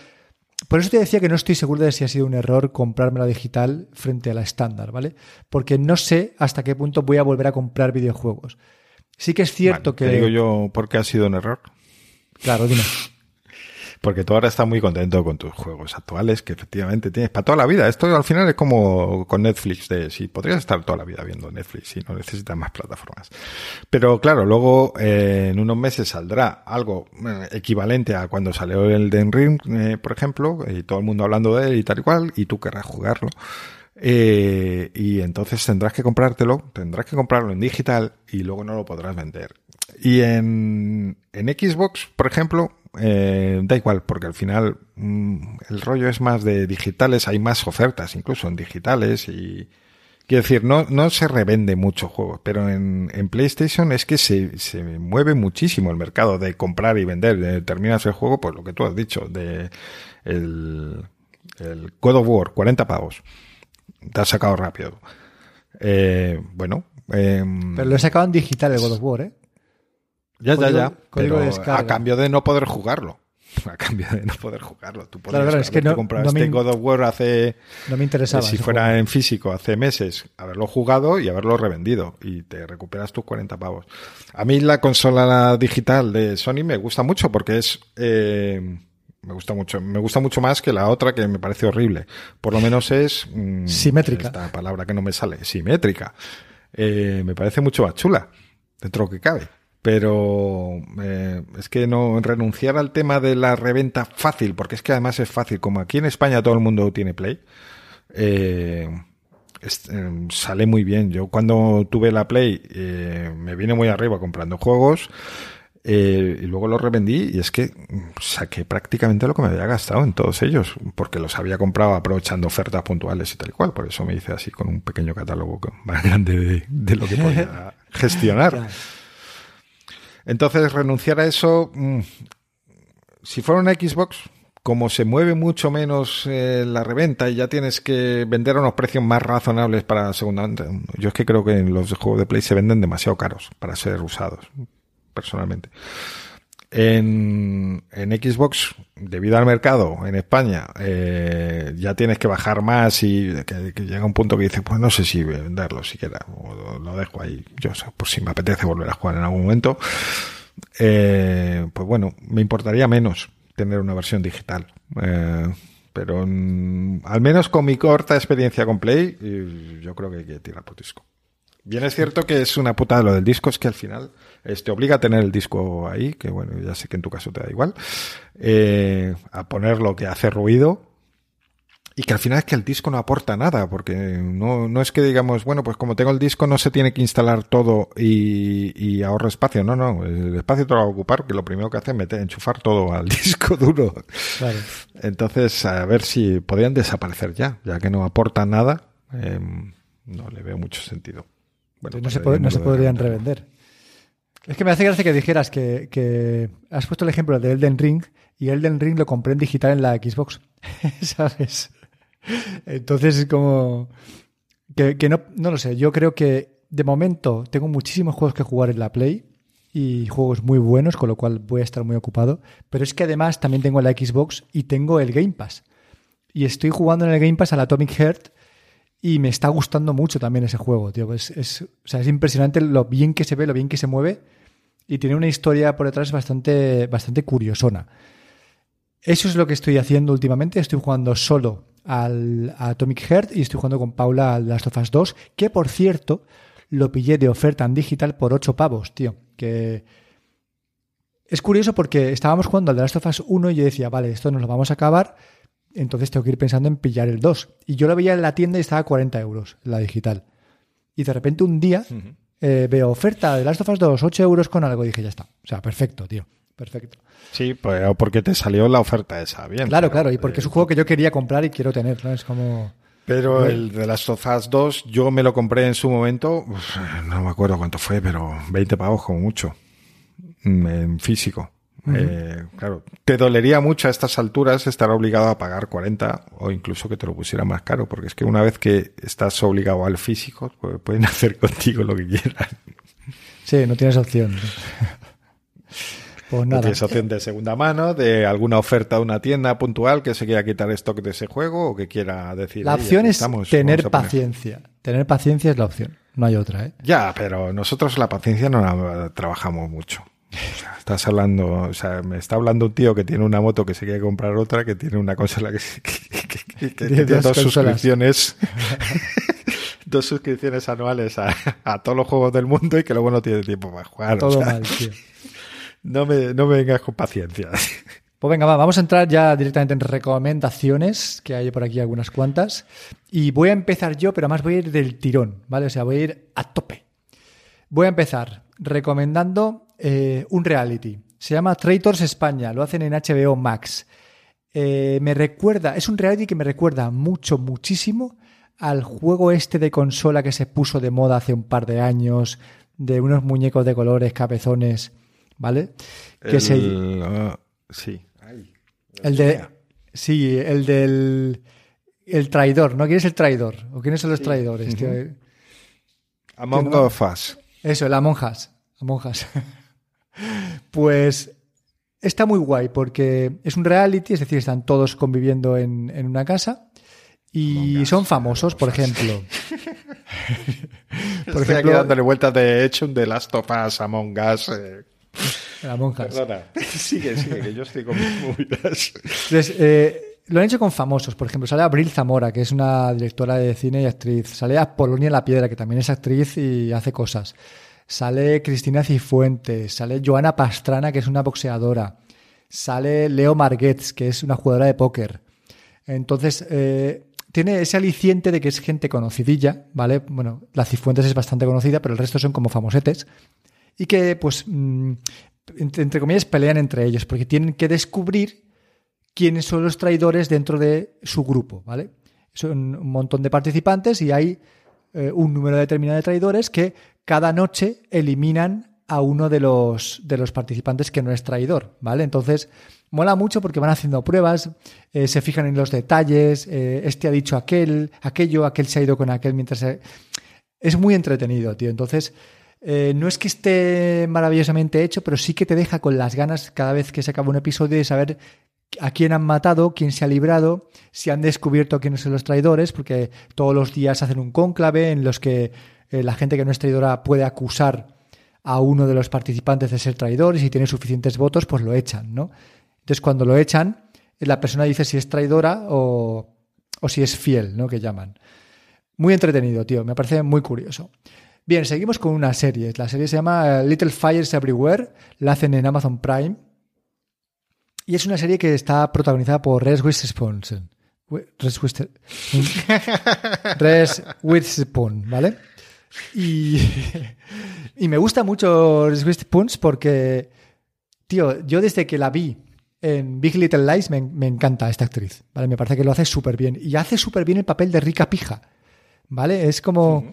Por eso te decía que no estoy seguro de si ha sido un error comprarme la digital frente a la estándar, ¿vale? Porque no sé hasta qué punto voy a volver a comprar videojuegos. Sí que es cierto vale, que... Te digo yo por qué ha sido un error. Claro, dime. Porque tú ahora estás muy contento con tus juegos actuales, que efectivamente tienes para toda la vida. Esto al final es como con Netflix, de si podrías estar toda la vida viendo Netflix y no necesitas más plataformas. Pero claro, luego eh, en unos meses saldrá algo eh, equivalente a cuando salió el Den Ring, eh, por ejemplo, y todo el mundo hablando de él y tal y cual, y tú querrás jugarlo. Y entonces tendrás que comprártelo, tendrás que comprarlo en digital y luego no lo podrás vender. Y en, en Xbox, por ejemplo, eh, da igual, porque al final mmm, el rollo es más de digitales, hay más ofertas incluso en digitales y quiero decir, no, no se revende mucho juego, pero en, en PlayStation es que se, se, mueve muchísimo el mercado de comprar y vender. De, terminas el juego, pues lo que tú has dicho, de el, el of War, 40 pavos. Te has sacado rápido. Eh, bueno. Eh, pero lo he sacado en digital el God of War, ¿eh? Ya, código, ya, ya. Código pero a cambio de no poder jugarlo. A cambio de no poder jugarlo. Tú claro, claro, es que no, comprado no este me, God of War hace. No me interesaba. Si fuera juego. en físico hace meses, haberlo jugado y haberlo revendido. Y te recuperas tus 40 pavos. A mí la consola digital de Sony me gusta mucho porque es. Eh, me gusta mucho. Me gusta mucho más que la otra que me parece horrible. Por lo menos es. Mmm, simétrica. Esta palabra que no me sale. Simétrica. Eh, me parece mucho más chula. Dentro de lo que cabe pero eh, es que no renunciar al tema de la reventa fácil, porque es que además es fácil, como aquí en España todo el mundo tiene Play, eh, es, eh, sale muy bien. Yo cuando tuve la Play eh, me vine muy arriba comprando juegos y luego los revendí y es que saqué prácticamente lo que me había gastado en todos ellos, porque los había comprado aprovechando ofertas puntuales y tal y cual, por eso me hice así con un pequeño catálogo más grande de, de lo que podía gestionar. Entonces, renunciar a eso, mmm, si fuera una Xbox, como se mueve mucho menos eh, la reventa y ya tienes que vender a unos precios más razonables para segunda yo es que creo que los juegos de Play se venden demasiado caros para ser usados, personalmente. En, Xbox, debido al mercado en España, eh, ya tienes que bajar más y llega un punto que dices, pues no sé si venderlo siquiera, o lo dejo ahí, yo por si me apetece volver a jugar en algún momento. Eh, pues bueno, me importaría menos tener una versión digital. Eh, pero al menos con mi corta experiencia con Play, yo creo que hay que tirar por disco. Bien es cierto que es una putada lo del disco, es que al final te obliga a tener el disco ahí, que bueno, ya sé que en tu caso te da igual, eh, a poner lo que hace ruido y que al final es que el disco no aporta nada, porque no, no es que digamos, bueno, pues como tengo el disco no se tiene que instalar todo y, y ahorro espacio, no, no, el espacio te lo va a ocupar, que lo primero que hace es meter, enchufar todo al disco duro. Claro. Entonces, a ver si podrían desaparecer ya, ya que no aportan nada, eh, no le veo mucho sentido. Bueno, no, se, no se podrían revender. Es que me hace gracia que dijeras que, que, has puesto el ejemplo de Elden Ring y Elden Ring lo compré en digital en la Xbox, ¿sabes? Entonces es como que, no, no lo sé, yo creo que de momento tengo muchísimos juegos que jugar en la Play y juegos muy buenos, con lo cual voy a estar muy ocupado, pero es que además también tengo la Xbox y tengo el Game Pass. Y estoy jugando en el Game Pass al Atomic Heart y me está gustando mucho también ese juego, tío. Es, es, o sea, es impresionante lo bien que se ve, lo bien que se mueve y tiene una historia por detrás bastante, bastante curiosona. Eso es lo que estoy haciendo últimamente. Estoy jugando solo al Atomic Heart y estoy jugando con Paula al Last of Us 2, que por cierto lo pillé de oferta en digital por 8 pavos, tío. Que es curioso porque estábamos jugando al The Last of Us 1 y yo decía, vale, esto nos lo vamos a acabar, entonces tengo que ir pensando en pillar el 2. Y yo lo veía en la tienda y estaba a 40 euros, la digital. Y de repente un día eh, veo oferta de Last of Us 2, 8 euros con algo. Y dije, ya está. O sea, perfecto, tío. Perfecto. Sí, pues porque te salió la oferta esa, bien. Claro, claro, y porque es un juego que yo quería comprar y quiero tener, ¿no? Es como... Pero el de las Us 2, yo me lo compré en su momento, no me acuerdo cuánto fue, pero 20 pavos como mucho, en físico. Eh, claro, te dolería mucho a estas alturas estar obligado a pagar 40 o incluso que te lo pusiera más caro, porque es que una vez que estás obligado al físico, pues pueden hacer contigo lo que quieran. Sí, no tienes opción. Pues nada. Tienes opción de segunda mano, de alguna oferta de una tienda puntual que se quiera quitar stock de ese juego o que quiera decir. La opción es tener paciencia. Tener paciencia es la opción. No hay otra, ¿eh? Ya, pero nosotros la paciencia no la trabajamos mucho. Estás hablando, o sea, me está hablando un tío que tiene una moto que se quiere comprar otra, que tiene una consola que, que, tiene dos suscripciones. dos suscripciones anuales a, a, todos los juegos del mundo y que luego no tiene tiempo para jugar. Todo mal, tío. No me, no me vengas con paciencia. Pues venga, vamos a entrar ya directamente en recomendaciones, que hay por aquí algunas cuantas. Y voy a empezar yo, pero además voy a ir del tirón, ¿vale? O sea, voy a ir a tope. Voy a empezar recomendando eh, un reality. Se llama Traitors España, lo hacen en HBO Max. Eh, me recuerda, es un reality que me recuerda mucho, muchísimo al juego este de consola que se puso de moda hace un par de años, de unos muñecos de colores, cabezones ¿vale? Que el, ah, sí. el de. Sí, el del. El traidor, ¿no? ¿Quién es el traidor? ¿O quiénes son los traidores? Among Us. Eso, el Among Us. Among Us. pues está muy guay porque es un reality, es decir, están todos conviviendo en, en una casa y son famosos, por ejemplo. por Estoy ejemplo, aquí dándole vueltas de hecho un The Last of Us, Among Us. Eh. La monja. Perdona. Sigue, sigue, que yo estoy con mis movidas. Entonces, eh, lo han hecho con famosos. Por ejemplo, sale Abril Zamora, que es una directora de cine y actriz. Sale a Polonia La Piedra, que también es actriz y hace cosas. Sale Cristina Cifuentes. Sale Joana Pastrana, que es una boxeadora. Sale Leo Marguets, que es una jugadora de póker. Entonces, eh, tiene ese aliciente de que es gente conocidilla, ¿vale? Bueno, la Cifuentes es bastante conocida, pero el resto son como famosetes y que, pues, mm, entre comillas, pelean entre ellos, porque tienen que descubrir quiénes son los traidores dentro de su grupo, ¿vale? Son un montón de participantes y hay eh, un número determinado de traidores que cada noche eliminan a uno de los, de los participantes que no es traidor, ¿vale? Entonces, mola mucho porque van haciendo pruebas, eh, se fijan en los detalles, eh, este ha dicho aquel, aquello, aquel se ha ido con aquel mientras... Es muy entretenido, tío. Entonces, eh, no es que esté maravillosamente hecho, pero sí que te deja con las ganas cada vez que se acaba un episodio de saber a quién han matado, quién se ha librado, si han descubierto quiénes son los traidores, porque todos los días hacen un cónclave en los que eh, la gente que no es traidora puede acusar a uno de los participantes de ser traidor y si tiene suficientes votos, pues lo echan, ¿no? Entonces, cuando lo echan, la persona dice si es traidora o, o si es fiel, ¿no? Que llaman. Muy entretenido, tío. Me parece muy curioso. Bien, seguimos con una serie. La serie se llama Little Fires Everywhere. La hacen en Amazon Prime. Y es una serie que está protagonizada por. Reese Witherspoon. Reese Witherspoon, ¿vale? Y, y me gusta mucho Reese Witherspoon porque, tío, yo desde que la vi en Big Little Lies me, me encanta esta actriz, ¿vale? Me parece que lo hace súper bien. Y hace súper bien el papel de rica pija, ¿vale? Es como...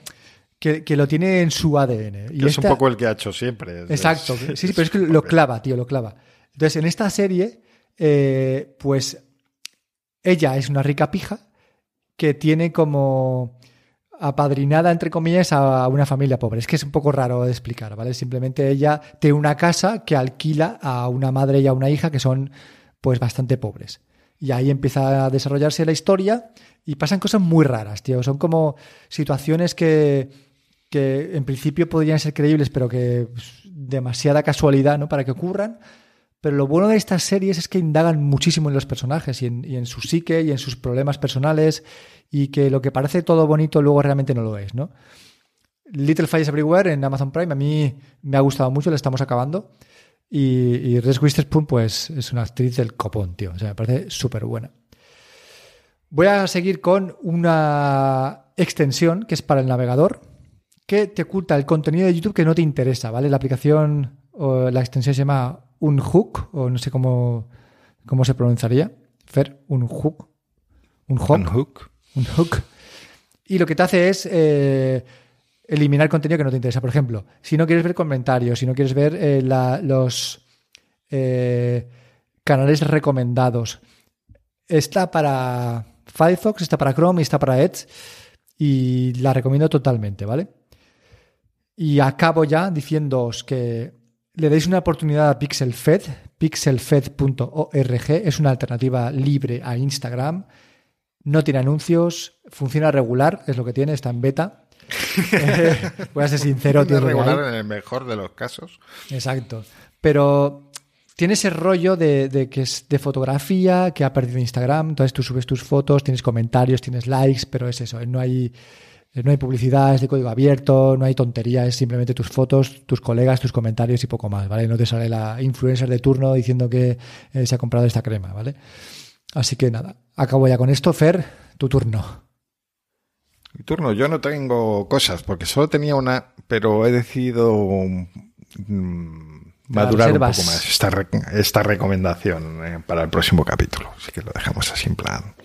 Que, que, lo tiene en su ADN. Y es un poco el que ha hecho siempre. Exacto. sí, sí, pero es que lo clava, tío, lo clava. Entonces, en esta serie, eh, pues ella es una rica pija que tiene como apadrinada, entre comillas, a una familia pobre. Es que es un poco raro de explicar, ¿vale? Simplemente ella tiene una casa que alquila a una madre y a una hija que son, pues, bastante pobres. Y ahí empieza a desarrollarse la historia y pasan cosas muy raras, tío. Son como situaciones que, que en principio podrían ser creíbles, pero que pues, demasiada casualidad, ¿no? Para que ocurran. Pero lo bueno de estas series es que indagan muchísimo en los personajes y en, su psique y en sus problemas personales y que lo que parece todo bonito luego realmente no lo es, ¿no? Little Fires Everywhere en Amazon Prime a mí me ha gustado mucho, la estamos acabando. Y, y pues es una actriz del copón, tío. O sea, me parece súper buena. Voy a seguir con una extensión que es para el navegador que te oculta el contenido de YouTube que no te interesa, ¿vale? La aplicación o la extensión se llama un hook, o no sé cómo, cómo se pronunciaría. Fer, un hook. Un hook. Un hook. Un hook. Y lo que te hace es eh, eliminar contenido que no te interesa. Por ejemplo, si no quieres ver comentarios, si no quieres ver eh, la, los eh, canales recomendados, está para Firefox, está para Chrome y está para Edge. Y la recomiendo totalmente, ¿vale? Y acabo ya diciéndoos que le deis una oportunidad a PixelFed, pixelfed.org, es una alternativa libre a Instagram, no tiene anuncios, funciona regular, es lo que tiene, está en beta. eh, voy a ser sincero, tiene regular en el mejor de los casos. Exacto. Pero tiene ese rollo de, de, que es de fotografía que ha perdido Instagram. Entonces tú subes tus fotos, tienes comentarios, tienes likes, pero es eso, no hay no hay publicidad, es de código abierto, no hay tontería, es simplemente tus fotos, tus colegas, tus comentarios y poco más, ¿vale? No te sale la influencer de turno diciendo que eh, se ha comprado esta crema, ¿vale? Así que nada, acabo ya con esto. Fer, tu turno. Mi turno, yo no tengo cosas, porque solo tenía una, pero he decidido mmm, madurar un poco más esta, re esta recomendación eh, para el próximo capítulo. Así que lo dejamos así en plan.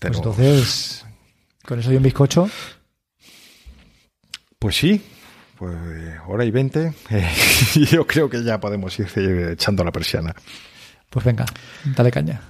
Pues entonces, ¿Con eso hay un bizcocho? Pues sí, pues hora y veinte. Eh, yo creo que ya podemos ir echando la persiana. Pues venga, dale caña.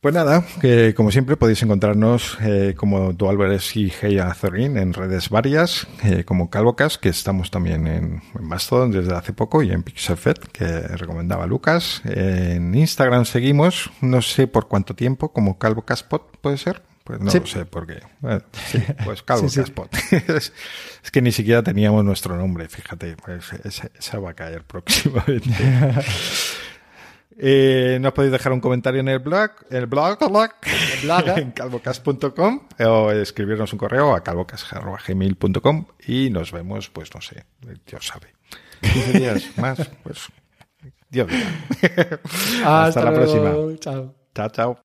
Pues nada, que como siempre podéis encontrarnos eh, como Dualveres y Azorin en redes varias, eh, como Calvocas, que estamos también en, en Mastodon desde hace poco, y en Pixelfed, que recomendaba Lucas. En Instagram seguimos, no sé por cuánto tiempo, como Calvocaspot, ¿puede ser? Pues no sí. lo sé por qué. Bueno, sí, pues Calvo sí, Caspot. es, es, que ni siquiera teníamos nuestro nombre, fíjate. Pues esa, esa va a caer próximamente. eh, nos podéis dejar un comentario en el blog, el blog, el blog, el blog en calvocas.com o escribirnos un correo a calvocas.gmail.com y nos vemos, pues no sé, Dios sabe. 15 días más, pues Dios mío. Hasta, Hasta la luego. próxima. Chao. Chao, chao.